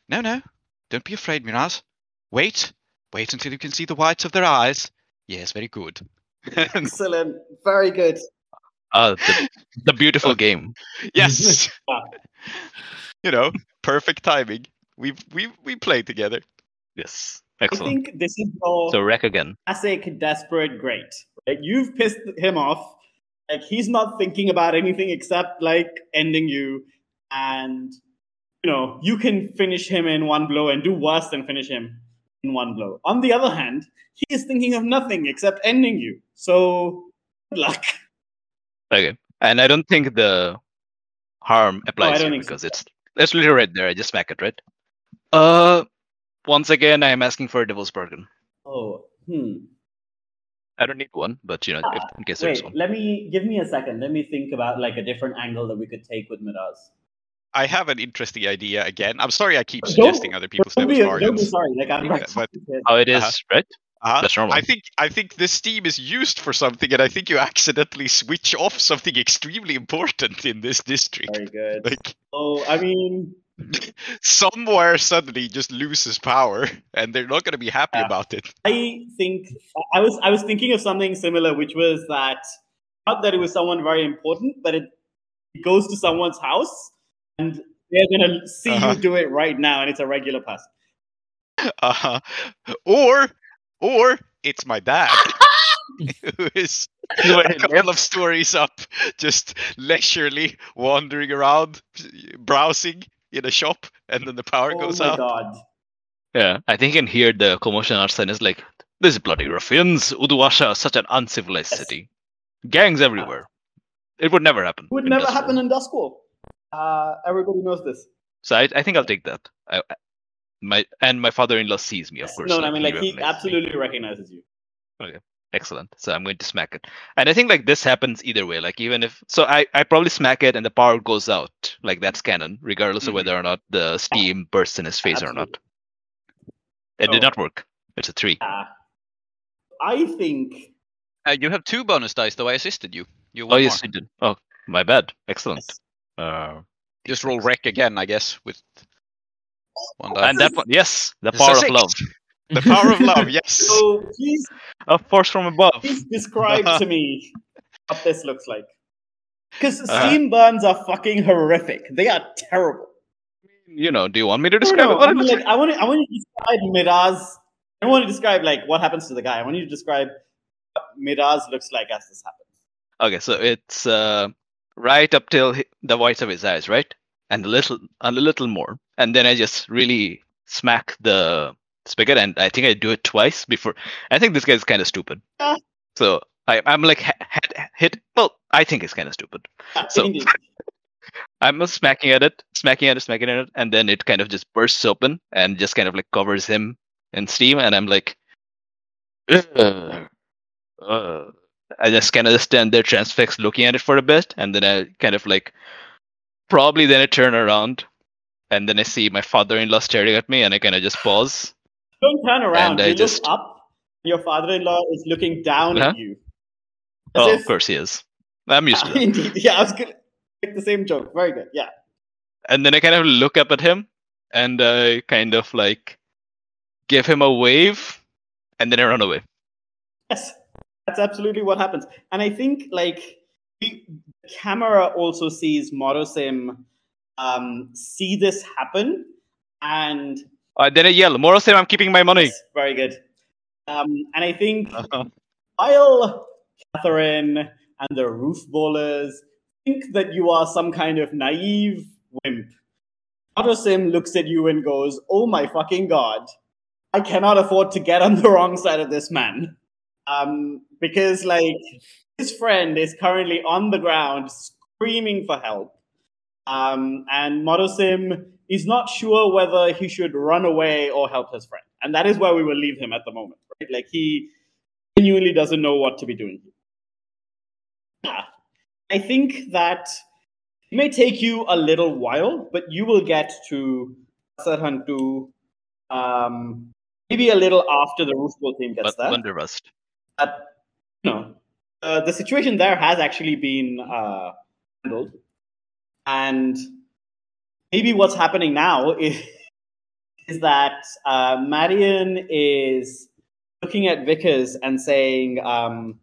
"No, no, don't be afraid, Miraz. Wait, wait until you can see the whites of their eyes. Yes, very good." Excellent, very good. Ah, the, the beautiful game. yes, you know, perfect timing. We we we played together. Yes, Excellent. I think this is your So wreck again. classic desperate great. You've pissed him off. Like he's not thinking about anything except like ending you, and you know you can finish him in one blow and do worse than finish him in one blow. On the other hand, he is thinking of nothing except ending you. So good luck. Okay, and I don't think the harm applies don't here think so. because it's it's literally right there. I just smack it right. Uh, once again, I am asking for a devil's bargain. Oh, hmm. I don't need one, but you know, if, in case there's Wait, one. let me give me a second. Let me think about like a different angle that we could take with Miraz. I have an interesting idea again. I'm sorry I keep Don't- suggesting other people's Don't be, devil's don't be sorry. Like I'm Yeah, but- How it is, Uh-huh. right? Uh, That's normal. I think I think this steam is used for something, and I think you accidentally switch off something extremely important in this district. Very good. Like Oh, I mean, somewhere suddenly just loses power, and they're not going to be happy Yeah. about it. I think I was I was thinking of something similar, which was that not that it was someone very important, but it, it goes to someone's house and they're gonna see Uh-huh. you do it right now, and it's a regular person. uh-huh. or or it's my dad who is a couple of stories up, just leisurely wandering around, browsing in a shop, and then the power Oh goes my out. god! Yeah, I think you can hear the commotion outside. Is like, these bloody ruffians! Uduwasha is such an uncivilized Yes. city. Gangs everywhere. It would never happen. It would never Duskwall. happen in Duskwall. Uh, everybody knows this. So I, I think I'll take that. I, I- my and my father-in-law sees me, of course. no, I mean like he recognizes me. absolutely recognizes you. Excellent. So I'm going to smack it. And I think like this happens either way. Like even if so I, I probably smack it and the power goes out. Like that's canon, regardless Mhm. of whether or not the steam bursts in his face or not. Absolutely. It did Oh. not work. It's a three. Uh, I think Uh, you have two bonus dice, though I assisted you. You Oh one yes, more. you did. Oh my bad. Excellent. yes. Uh, Just roll wreck again, I guess, with one die. and that one yes, the It's power of love. The power of love, yes. so. Please, A force from above. please describe to me what this looks like. Because Uh-huh. steam burns are fucking horrific. They are terrible. You know, do you want me to describe no, it? I mean, like, I want to. I want you to describe Miraz. I want to describe like what happens to the guy. I want you to describe what Miraz looks like as this happens. Okay, so it's uh, right up till the whites of his eyes, right? And a little, and a little more, and then I just really smack the spigot, and I think I do it twice before. I think this guy's kind of stupid. Ah. So I, I'm like ha- hit, hit. Well, I think it's kind of stupid. Yeah, So- I'm just smacking at it, smacking at it, smacking at it, and then it kind of just bursts open and just kind of like covers him in steam, and I'm like, "Ugh, uh." I just kind of stand there transfixed, looking at it for a bit, and then I kind of like, probably then I turn around, and then I see my father-in-law staring at me, and I kind of just pause. Don't turn around. And I you just- look up. Your father-in-law is looking down Huh? at you. Oh, if- of course he is. I'm used to. Indeed. Yeah, I was gonna make the same joke. Very good. Yeah. and then I kind of look up at him and I kind of like give him a wave and then I run away. Yes, that's absolutely what happens. And I think like the camera also sees Morosim um, see this happen, and Uh, then I yell, Morosim, I'm keeping my money. Yes, very good. Um, and I think Uh-huh. while Catherine and the roof bowlers think that you are some kind of naive wimp, Morosim looks at you and goes, "Oh my fucking god, I cannot afford to get on the wrong side of this man." um, because like his friend is currently on the ground screaming for help, um, and Morosim is not sure whether he should run away or help his friend, and that is where we will leave him at the moment. Right? Like he genuinely doesn't know what to be doing. Yeah. I think that it may take you a little while, but you will get to Sarhantu um, maybe a little after the Roof Bowl team gets But there Wonderlust. that you know uh, the situation there has actually been uh, handled, and maybe what's happening now is is that uh, Marion is looking at Vickers and saying, um,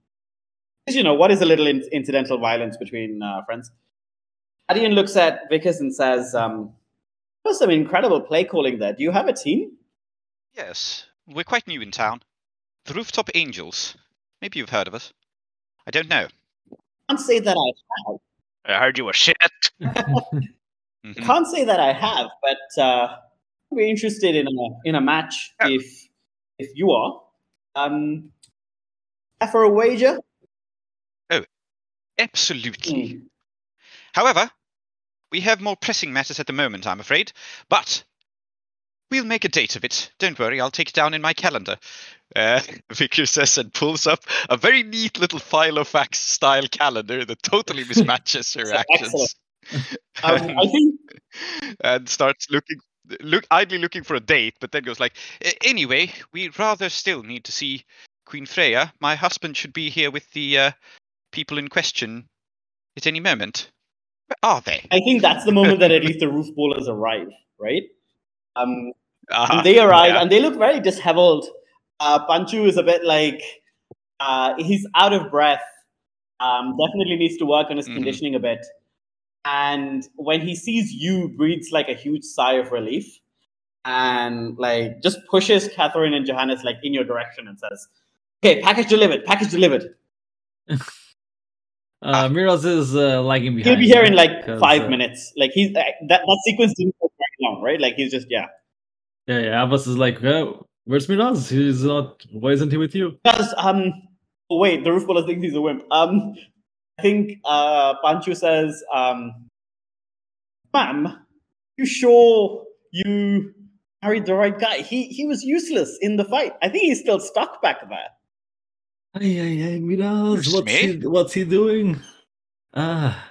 you know, what is a little in- incidental violence between uh, friends? Marion looks at Vickers and says, um, "There's some incredible play calling there. Do you have a team?" Yes, we're quite new in town. The Rooftop Angels. Maybe you've heard of us. I don't know. I can't say that I have. I heard you were shit. Mhm. Can't say that I have, but uh, I'd be interested in a in a match Yeah. if if you are. Um, for a wager. Oh, absolutely. Hmm. However, we have more pressing matters at the moment, I'm afraid. But we'll make a date of it. Don't worry, I'll take it down in my calendar. Uh, Vickers says and pulls up a very neat little Filofax style calendar that totally mismatches her actions. Um, I think and starts looking look idly looking for a date, but then goes like, anyway, we rather still need to see Queen Freya. My husband should be here with the uh, people in question at any moment. Where are they? I think that's the moment that at least the roof bowlers arrive, right? Um, and they arrive yeah. and they look very disheveled. Uh, Panchu is a bit like uh, he's out of breath. Um, definitely needs to work on his Mhm. conditioning a bit. And when he sees you, breathes like a huge sigh of relief, and like just pushes Catherine and Johannes like in your direction and says, "Okay, package delivered. Package delivered. Uh, Miraz is uh, lagging behind. He'll be here in like five uh, minutes. Like he's uh, that that sequence didn't take very long, right? Like he's just yeah. Yeah, yeah. Abbas is like, oh, where's Miraz? He's not. Why isn't he with you? Because um, oh, wait, the roof bowler thinks he's a wimp. Um, I think uh, Panchu says, um, "Ma'am, you sure you married the right guy? He he was useless in the fight. I think he's still stuck back there." Hey, hey, hey, Miraz, Excuse what's he, what's he doing? Ah.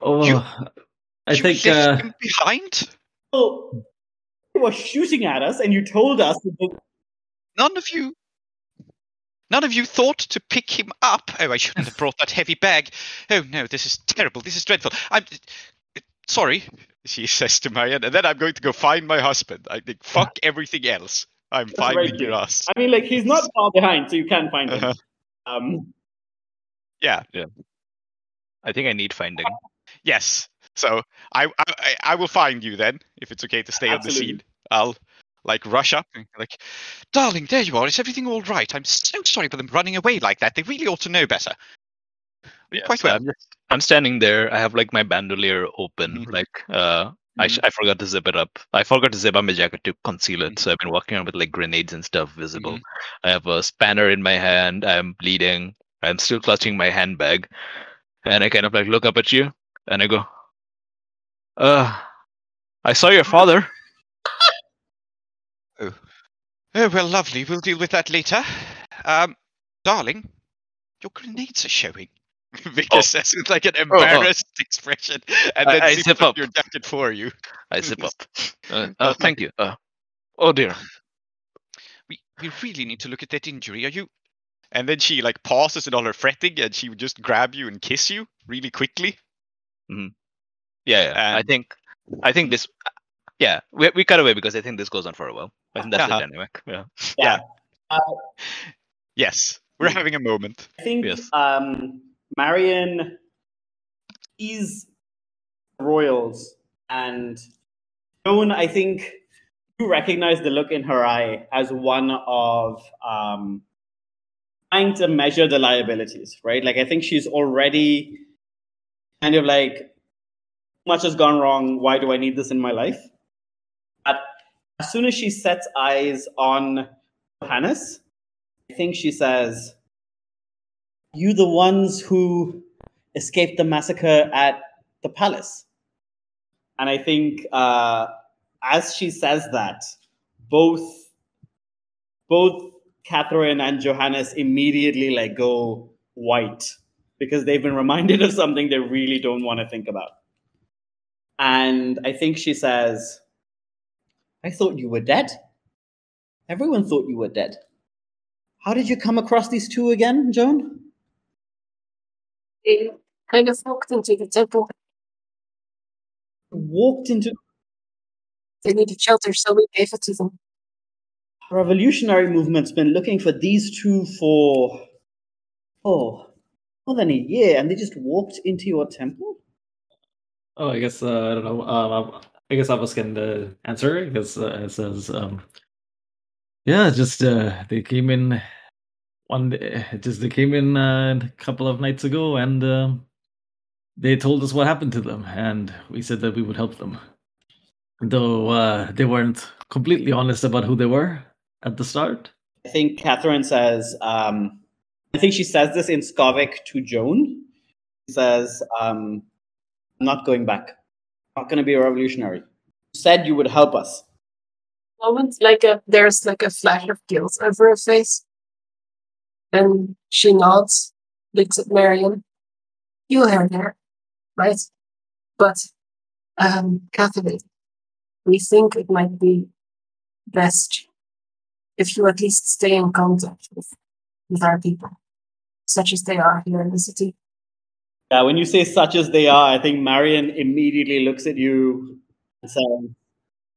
Oh, You- I you think, left uh, him behind. Oh, you were shooting at us, and you told us that the None of you. None of you thought to pick him up. Oh, I shouldn't have brought that heavy bag. Oh no, this is terrible. This is dreadful. I'm uh, sorry, she says to Marion, and then I'm going to go find my husband. I think fuck everything else. I'm very finding your ass. I mean, like he's not far behind, so you can find him. Uh-huh. Um, Yeah. I think I need finding. Yes. So I, I I will find you then, if it's okay to stay on the scene. I'll like rush up and like, darling, there you are. Is everything all right? I'm so sorry for them running away like that. They really ought to know better. Yes, Quite well. I'm, just, I'm standing there. I have like my bandolier open. Mhm. Like uh, I, sh- I forgot to zip it up. I forgot to zip up my jacket to conceal it. So I've been walking around with like grenades and stuff visible. I have a spanner in my hand. I'm bleeding. I'm still clutching my handbag, and I kind of like look up at you, and I go, "Uh, I saw your father." Oh well, lovely. We'll deal with that later. Um, darling, your grenades are showing. Victor Oh. says with like an embarrassed expression, and then I zips zip up up. your jacket for you. I zip up. Uh, uh, thank you. Uh, oh dear. We we really need to look at that injury. Are you? And then she like pauses in all her fretting, and she would just grab you and kiss you really quickly. Yeah, yeah. I think, I think this. Yeah, we we cut away because I think this goes on for a while. I think that's Uh-huh. the dynamic. Yeah. yeah. Yes, we're having a moment. I think Yes. um, Marion is royals, and Joan, I think you recognize the look in her eye as one of um, trying to measure the liabilities, right? Like I think she's already kind of like, much has gone wrong. Why do I need this in my life? As soon as she sets eyes on Johannes, I think she says, You the ones who escaped the massacre at the palace. And I think uh, as she says that, both both Catherine and Johannes immediately like go white because they've been reminded of something they really don't want to think about. And I think she says, I thought you were dead. Everyone thought you were dead. How did you come across these two again, Joan? They kind of walked into the temple. Walked into They needed shelter, so we gave it to them. revolutionary movement's been looking for these two for oh more than a year, and they just walked into your temple. Oh, I guess uh, I don't know. Um, I guess Abbas can uh, answer because uh, it says, um, yeah, just uh, they came in one day, just they came in uh, a couple of nights ago, and um, they told us what happened to them, and we said that we would help them. Though uh, they weren't completely honest about who they were at the start. I think Catherine says. Um, I think she says this in Skovic to Joan. She says, um, "I'm not going back. Not going to be a revolutionary. You said you would help us. Moment, like a there's like a flash of guilt over her face. And she nods, looks at Marion. You heard her, right? But um Catherine, we think it might be best if you at least stay in contact with, with our people, such as they are here in the city. Yeah, when you say such as they are, I think Marion immediately looks at you and says,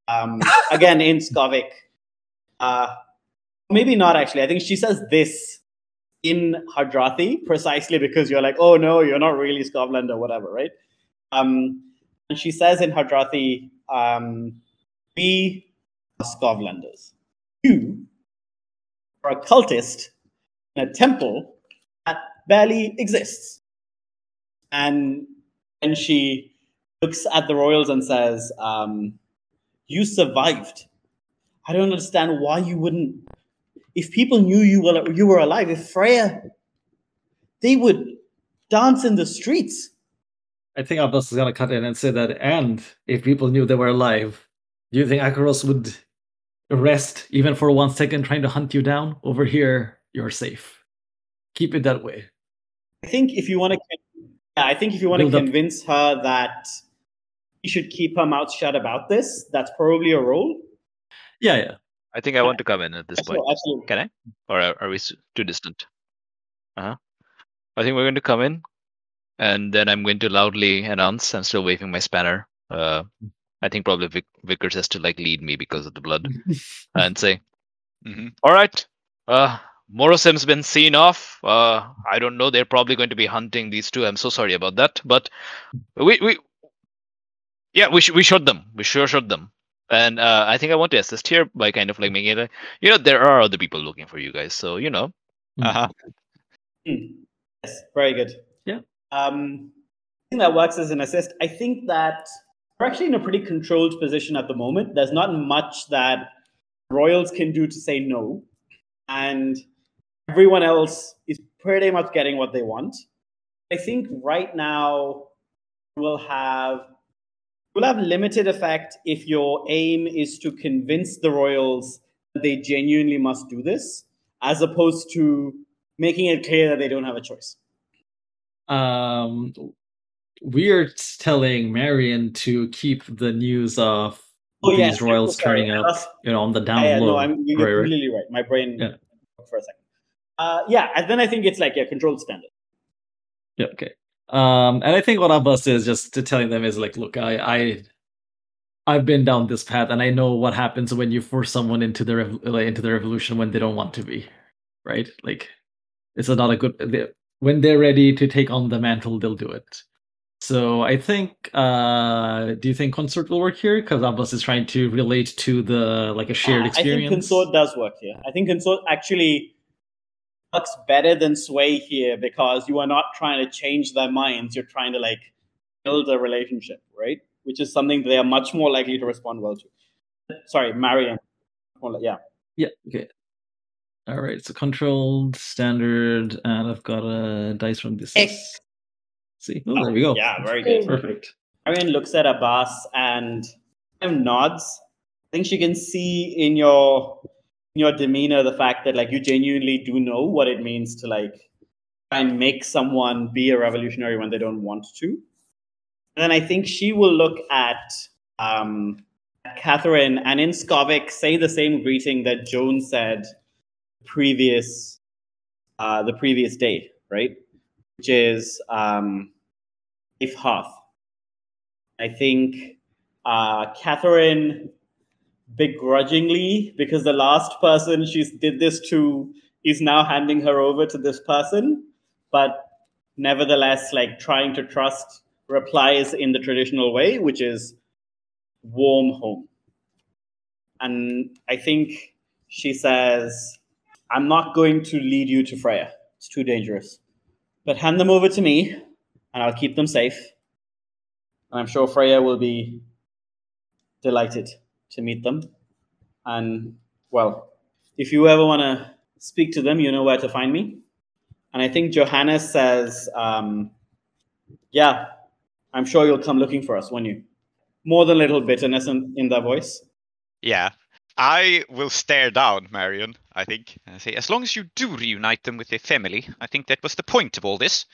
um, again in Skovic, uh, maybe not actually. I think she says this in Hadrathi precisely because you're like, oh no, you're not really Skovlan or whatever, right? Um, and she says in Hadrathi, um, we are Skovlanders. You are a cultist in a temple that barely exists. And and she looks at the royals and says, um, "You survived. I don't understand why you wouldn't. If people knew you were you were alive, if Freya, they would dance in the streets. I think Abbas is gonna cut in and say that, and if people knew they were alive, do you think Akoros would rest even for one second trying to hunt you down over here you're safe. Keep it that way. I think if you want to, I think if you want to Build up- convince her that she should keep her mouth shut about this, that's probably a role. Yeah, yeah. I think I want to come in at this point. Absolutely, absolutely. Can I? Or are, are we too distant? Uh huh. I think we're going to come in, and then I'm going to loudly announce. I'm still waving my spanner. Uh, I think probably Vic- Vickers has to like lead me because of the blood, and say, Mhm. "All right, uh, Morosim's been seen off. Uh, I don't know. They're probably going to be hunting these two. I'm so sorry about that, but we we yeah we sh- we shot them. We sure shot them." And uh, I think I want to assist here by kind of like making it, a, you know, there are other people looking for you guys. So you know, Uh-huh. Yes, very good. Yeah. Um, I think that works as an assist. I think that we're actually in a pretty controlled position at the moment. There's not much that Royals can do to say no, and everyone else is pretty much getting what they want. I think right now we'll have will have limited effect if your aim is to convince the Royals that they genuinely must do this, as opposed to making it clear that they don't have a choice. Um, we're telling Marion to keep the news of Oh, these royals turning up, you know, on the down Yeah, low. no, I'm, you're right. completely right. My brain Yeah. for a second. Uh, yeah, and then I think it's like a controlled standard. Yeah, okay. Um, and I think what Abbas is just to telling them is like, look, I, I, I've been down this path, and I know what happens when you force someone into the rev- like, into the revolution when they don't want to be, right? Like, it's not a good. They, when they're ready to take on the mantle, they'll do it. So I think. Uh, do you think consort will work here? Because Abbas is trying to relate to the like a shared experience. I think consort does work here. I think consort actually works better than sway here because you are not trying to change their minds. You're trying to like build a relationship, right? Which is something they are much more likely to respond well to. Sorry, Marion. Yeah. Yeah. Okay. All right. So controlled standard, and I've got a dice from this. X. See. Oh, there we go. Yeah, very good. Perfect. Marion looks at Abbas and nods. I think she can see in your in your demeanor the fact that like you genuinely do know what it means to like try and make someone be a revolutionary when they don't want to. And then I think she will look at um, Catherine and in Skovic say the same greeting that Joan said previous uh, the previous day, right? Which is um, if Hearth. I think uh, Catherine begrudgingly, because the last person she did this to is now handing her over to this person, but nevertheless, like trying to trust, replies in the traditional way, which is warm home. And I think she says, I'm not going to lead you to Freya. It's too dangerous. But hand them over to me, and I'll keep them safe. And I'm sure Freya will be delighted to meet them. And, well, if you ever want to speak to them, you know where to find me. And I think Johannes says, um, Yeah, I'm sure you'll come looking for us, won't you? More than a little bitterness in, in their voice. Yeah. I will stare down Marion, I think, and say, as long as you do reunite them with their family, I think that was the point of all this.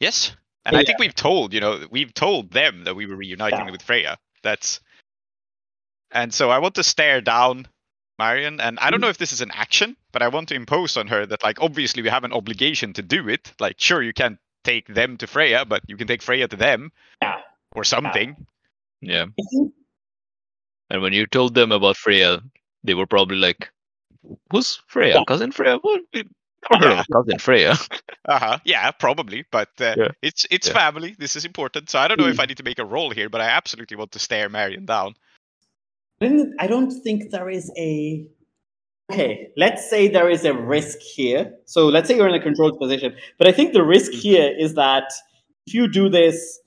Yes? And I think we've told, you know, we've told them that we were reuniting Yeah. with Freya. That's and so I want to stare down Marion, and I don't know if this is an action, but I want to impose on her that like obviously we have an obligation to do it. Like sure you can't take them to Freya, but you can take Freya to them. Yeah. Or something. yeah. And when you told them about Freya, they were probably like, "Who's Freya? Yeah. Cousin Freya? What? We never cousin Freya." Uh-huh. Yeah, probably, but uh, Yeah. it's it's Yeah. family. This is important. So I don't know if Mm. I need to make a roll here, but I absolutely want to stare Marion down. I don't- think there is a. Okay, let's say there is a risk here. So let's say you're in a controlled position. But I think the risk here is that if you do this,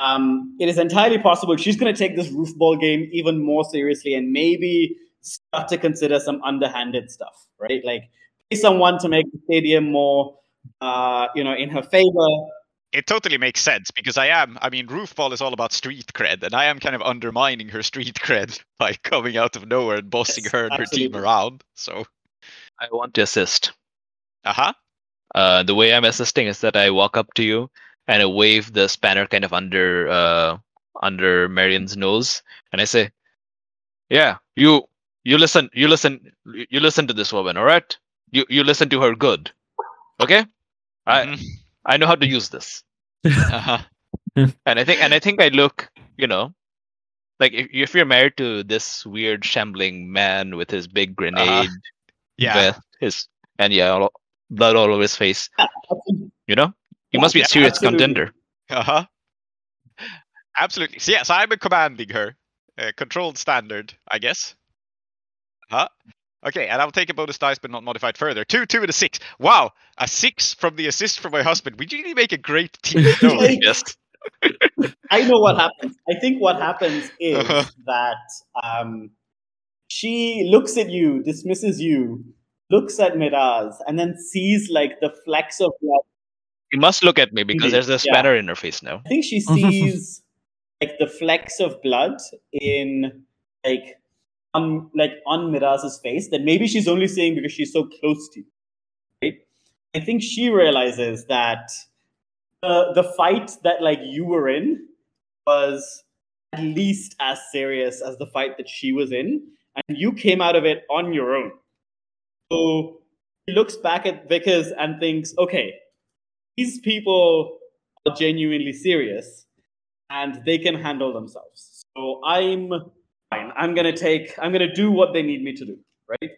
um, it is entirely possible she's going to take this roof ball game even more seriously and maybe start to consider some underhanded stuff, right? Like pay someone to make the stadium more, uh, you know, in her favor. It totally makes sense because I am. I mean, Roofball is all about street cred, and I am kind of undermining her street cred by coming out of nowhere and bossing Yes, her and her team around. So I want to assist. Uh huh. Uh, the way I'm assisting is that I walk up to you and I wave the spanner kind of under uh, under Marion's nose, and I say, "Yeah, you you listen, you listen, you listen to this woman, all right? You you listen to her good, okay? I Mhm. I know how to use this, Uh-huh. and I think and I think I look, you know, like if, if you're married to this weird shambling man with his big grenade, Yeah. vest, his and yeah, all, blood all over his face, you know, he must be a serious absolutely. contender." Uh huh. Absolutely. So yes, I'm commanding her. Uh, controlled standard, I guess. Huh? Okay, and I'll take a bonus dice, but not modified further. Two, two, and a six. Wow, a six from the assist from my husband. We really make a great team. don't? Yes. I know what happens. I think what happens is Uh-huh. that um, she looks at you, dismisses you, looks at Miraz, and then sees like the flecks of blood. You must look at me because there's a yeah. spanner in her face now. I think she sees like the flecks of blood in like on like on Miraz's face that maybe she's only seeing because she's so close to you. Right? I think she realizes that the the fight that like you were in was at least as serious as the fight that she was in, and you came out of it on your own. So he looks back at Vickers and thinks, okay, these people are genuinely serious and they can handle themselves. So I'm fine. I'm gonna take I'm gonna do what they need me to do, right?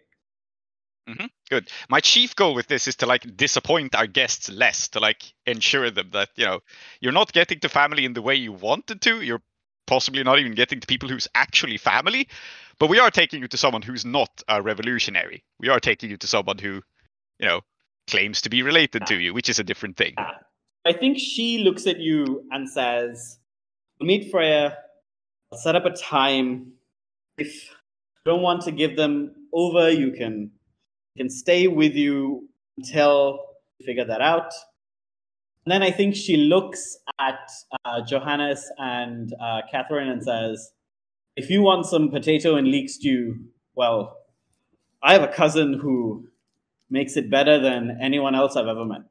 Mm-hmm. Good. My chief goal with this is to like disappoint our guests less, to like ensure them that you know you're not getting to family in the way you wanted to. You're possibly not even getting to people who's actually family, but we are taking you to someone who's not a revolutionary. We are taking you to someone who, you know, claims to be related to you, which is a different thing. I think she looks at you and says, meet Freya. I'll set up a time. If you don't want to give them over, you can you can stay with you until you figure that out." And then I think she looks at uh, Johannes and uh, Catherine and says, "If you want some potato and leek stew, well, I have a cousin who makes it better than anyone else I've ever met."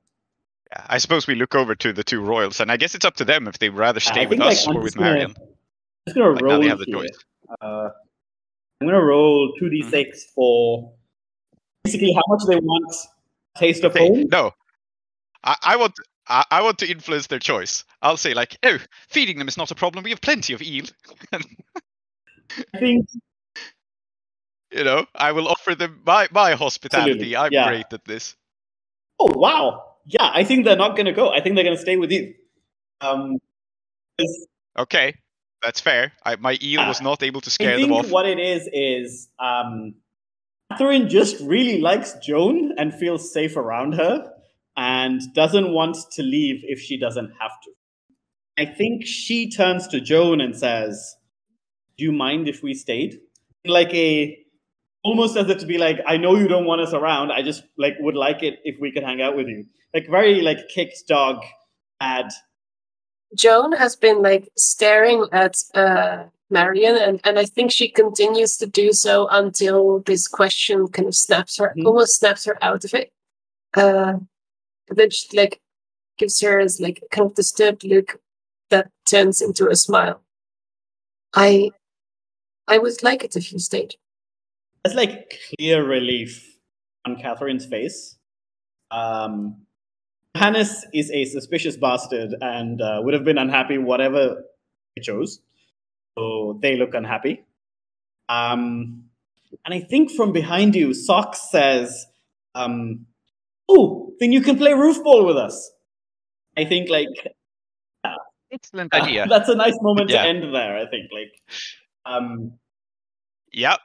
Yeah, I suppose we look over to the two royals, and I guess it's up to them if they'd rather stay with us I'm or with Marion. I'm just gonna Like now roll they have the here. choice. Uh, I'm gonna roll two d six Mm-hmm. for basically how much they want taste of home. No, I, I want I, I want to influence their choice. I'll say like, oh, feeding them is not a problem. We have plenty of eel. I think you know, I will offer them my my hospitality. Absolutely, I'm yeah. great at this. Oh wow, yeah. I think they're not gonna go. I think they're gonna stay with you. Um, Okay, that's fair. I, my eel was Ah, not able to I scare them think off. what it is is um, Catherine just really likes Joan and feels safe around her, and doesn't want to leave if she doesn't have to. I think she turns to Joan and says, "Do you mind if we stayed?" Like a almost as if to be like, "I know you don't want us around. I just like would like it if we could hang out with you." Like very like kicked dog, bad. Joan has been like staring at uh, Marion, and, and I think she continues to do so until this question kind of snaps her, Mhm. almost snaps her out of it. Uh, then she like gives her as like kind of disturbed look that turns into a smile. I, I would like it if you stayed. There's like clear relief on Catherine's face. Um, Hannes is a suspicious bastard and uh, would have been unhappy whatever he chose. So they look unhappy. Um, and I think from behind you, Socks says, um, "Oh, then you can play roof ball with us." I think like Excellent idea. that's a nice moment Yeah. to end there. I think like, um, Yeah.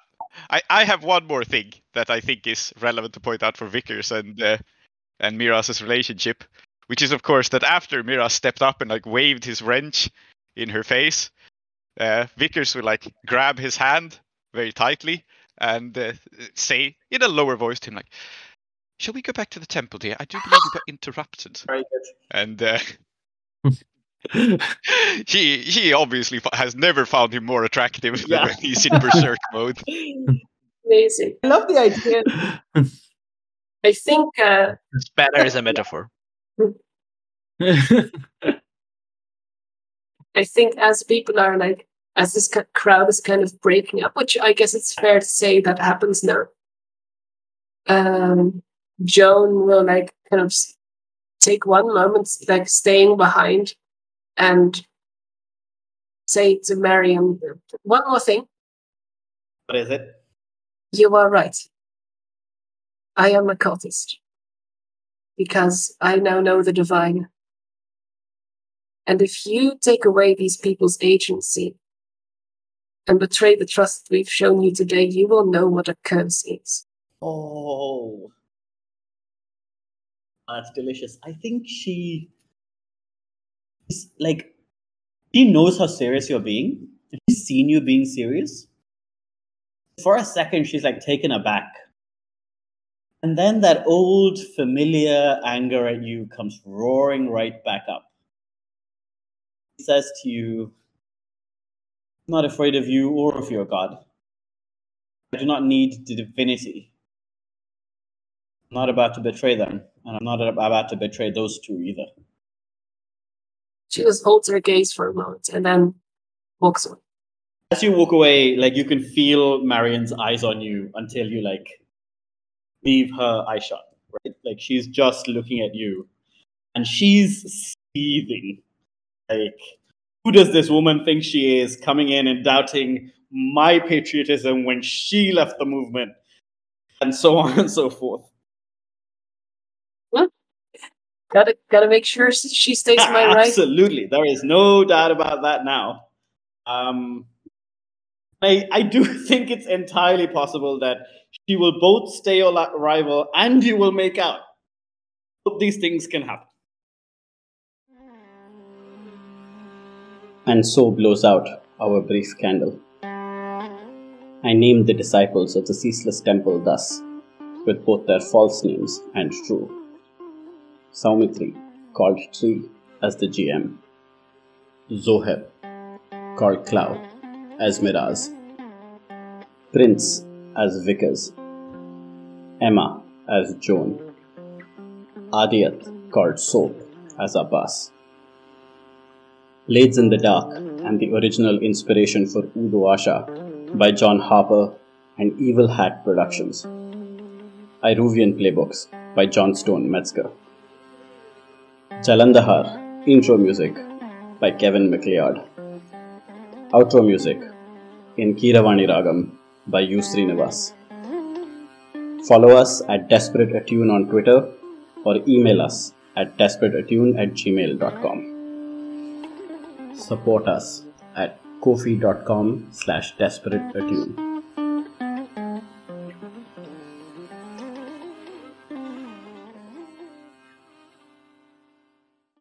I, I have one more thing that I think is relevant to point out for Vickers and uh, and Miraz's relationship, which is of course that after Miras stepped up and like waved his wrench in her face, uh, Vickers would like grab his hand very tightly and uh, say in a lower voice to him like, "Shall we go back to the temple, dear? I do believe we got interrupted." very good. And uh, he he obviously f- has never found him more attractive than Yeah. when he's in berserk mode. Amazing. I love the idea I think uh, The spanner is a metaphor. I think as people are like, as this crowd is kind of breaking up, which I guess it's fair to say that happens now. Um, Joan will like kind of take one moment, like staying behind, and say to Marion, "One more thing. What is it? You are right. I am a cultist because I now know the divine. And if you take away these people's agency and betray the trust we've shown you today, you will know what a curse is. Oh, that's delicious. I think she is like she knows how serious you're being. She's seen you being serious. For a second, she's like taken aback. And then that old familiar anger at you comes roaring right back up. He says to you, I'm not afraid of you or of your God. I do not need the divinity. I'm not about to betray them, and I'm not about to betray those two either. She just holds her gaze for a moment and then walks away. As you walk away, like you can feel Marion's eyes on you until you like leave her eye shut, right? Like she's just looking at you, and she's seething. Like, who does this woman think she is, coming in and doubting my patriotism when she left the movement, and so on and so forth. What? Gotta gotta make sure she stays to my right. Absolutely, there is no doubt about that now. Um, I I do think it's entirely possible that she will both stay your rival and you will make out. These things can happen. And so blows out our brief candle. I named the disciples of the ceaseless temple thus, with both their false names and true. Soumithri, called Tree as the GM. Zoheb, called Klow as Miraz. Prince as Vickers. Emma as Joan. Aadiyat, called Soap as Abbas. Blades in the Dark and the original inspiration for Udo Asha by John Harper and Evil Hat Productions. Iruvian Playbooks by Johnstone Metzger. Jalandhar intro music by Kevin Macleod. Outro music in Kiravani Ragam by U. Srinivas. Follow us at Desperate Attune on Twitter or email us at desperateattune at gmail.com. Support us at ko-fi.com slash desperateattune.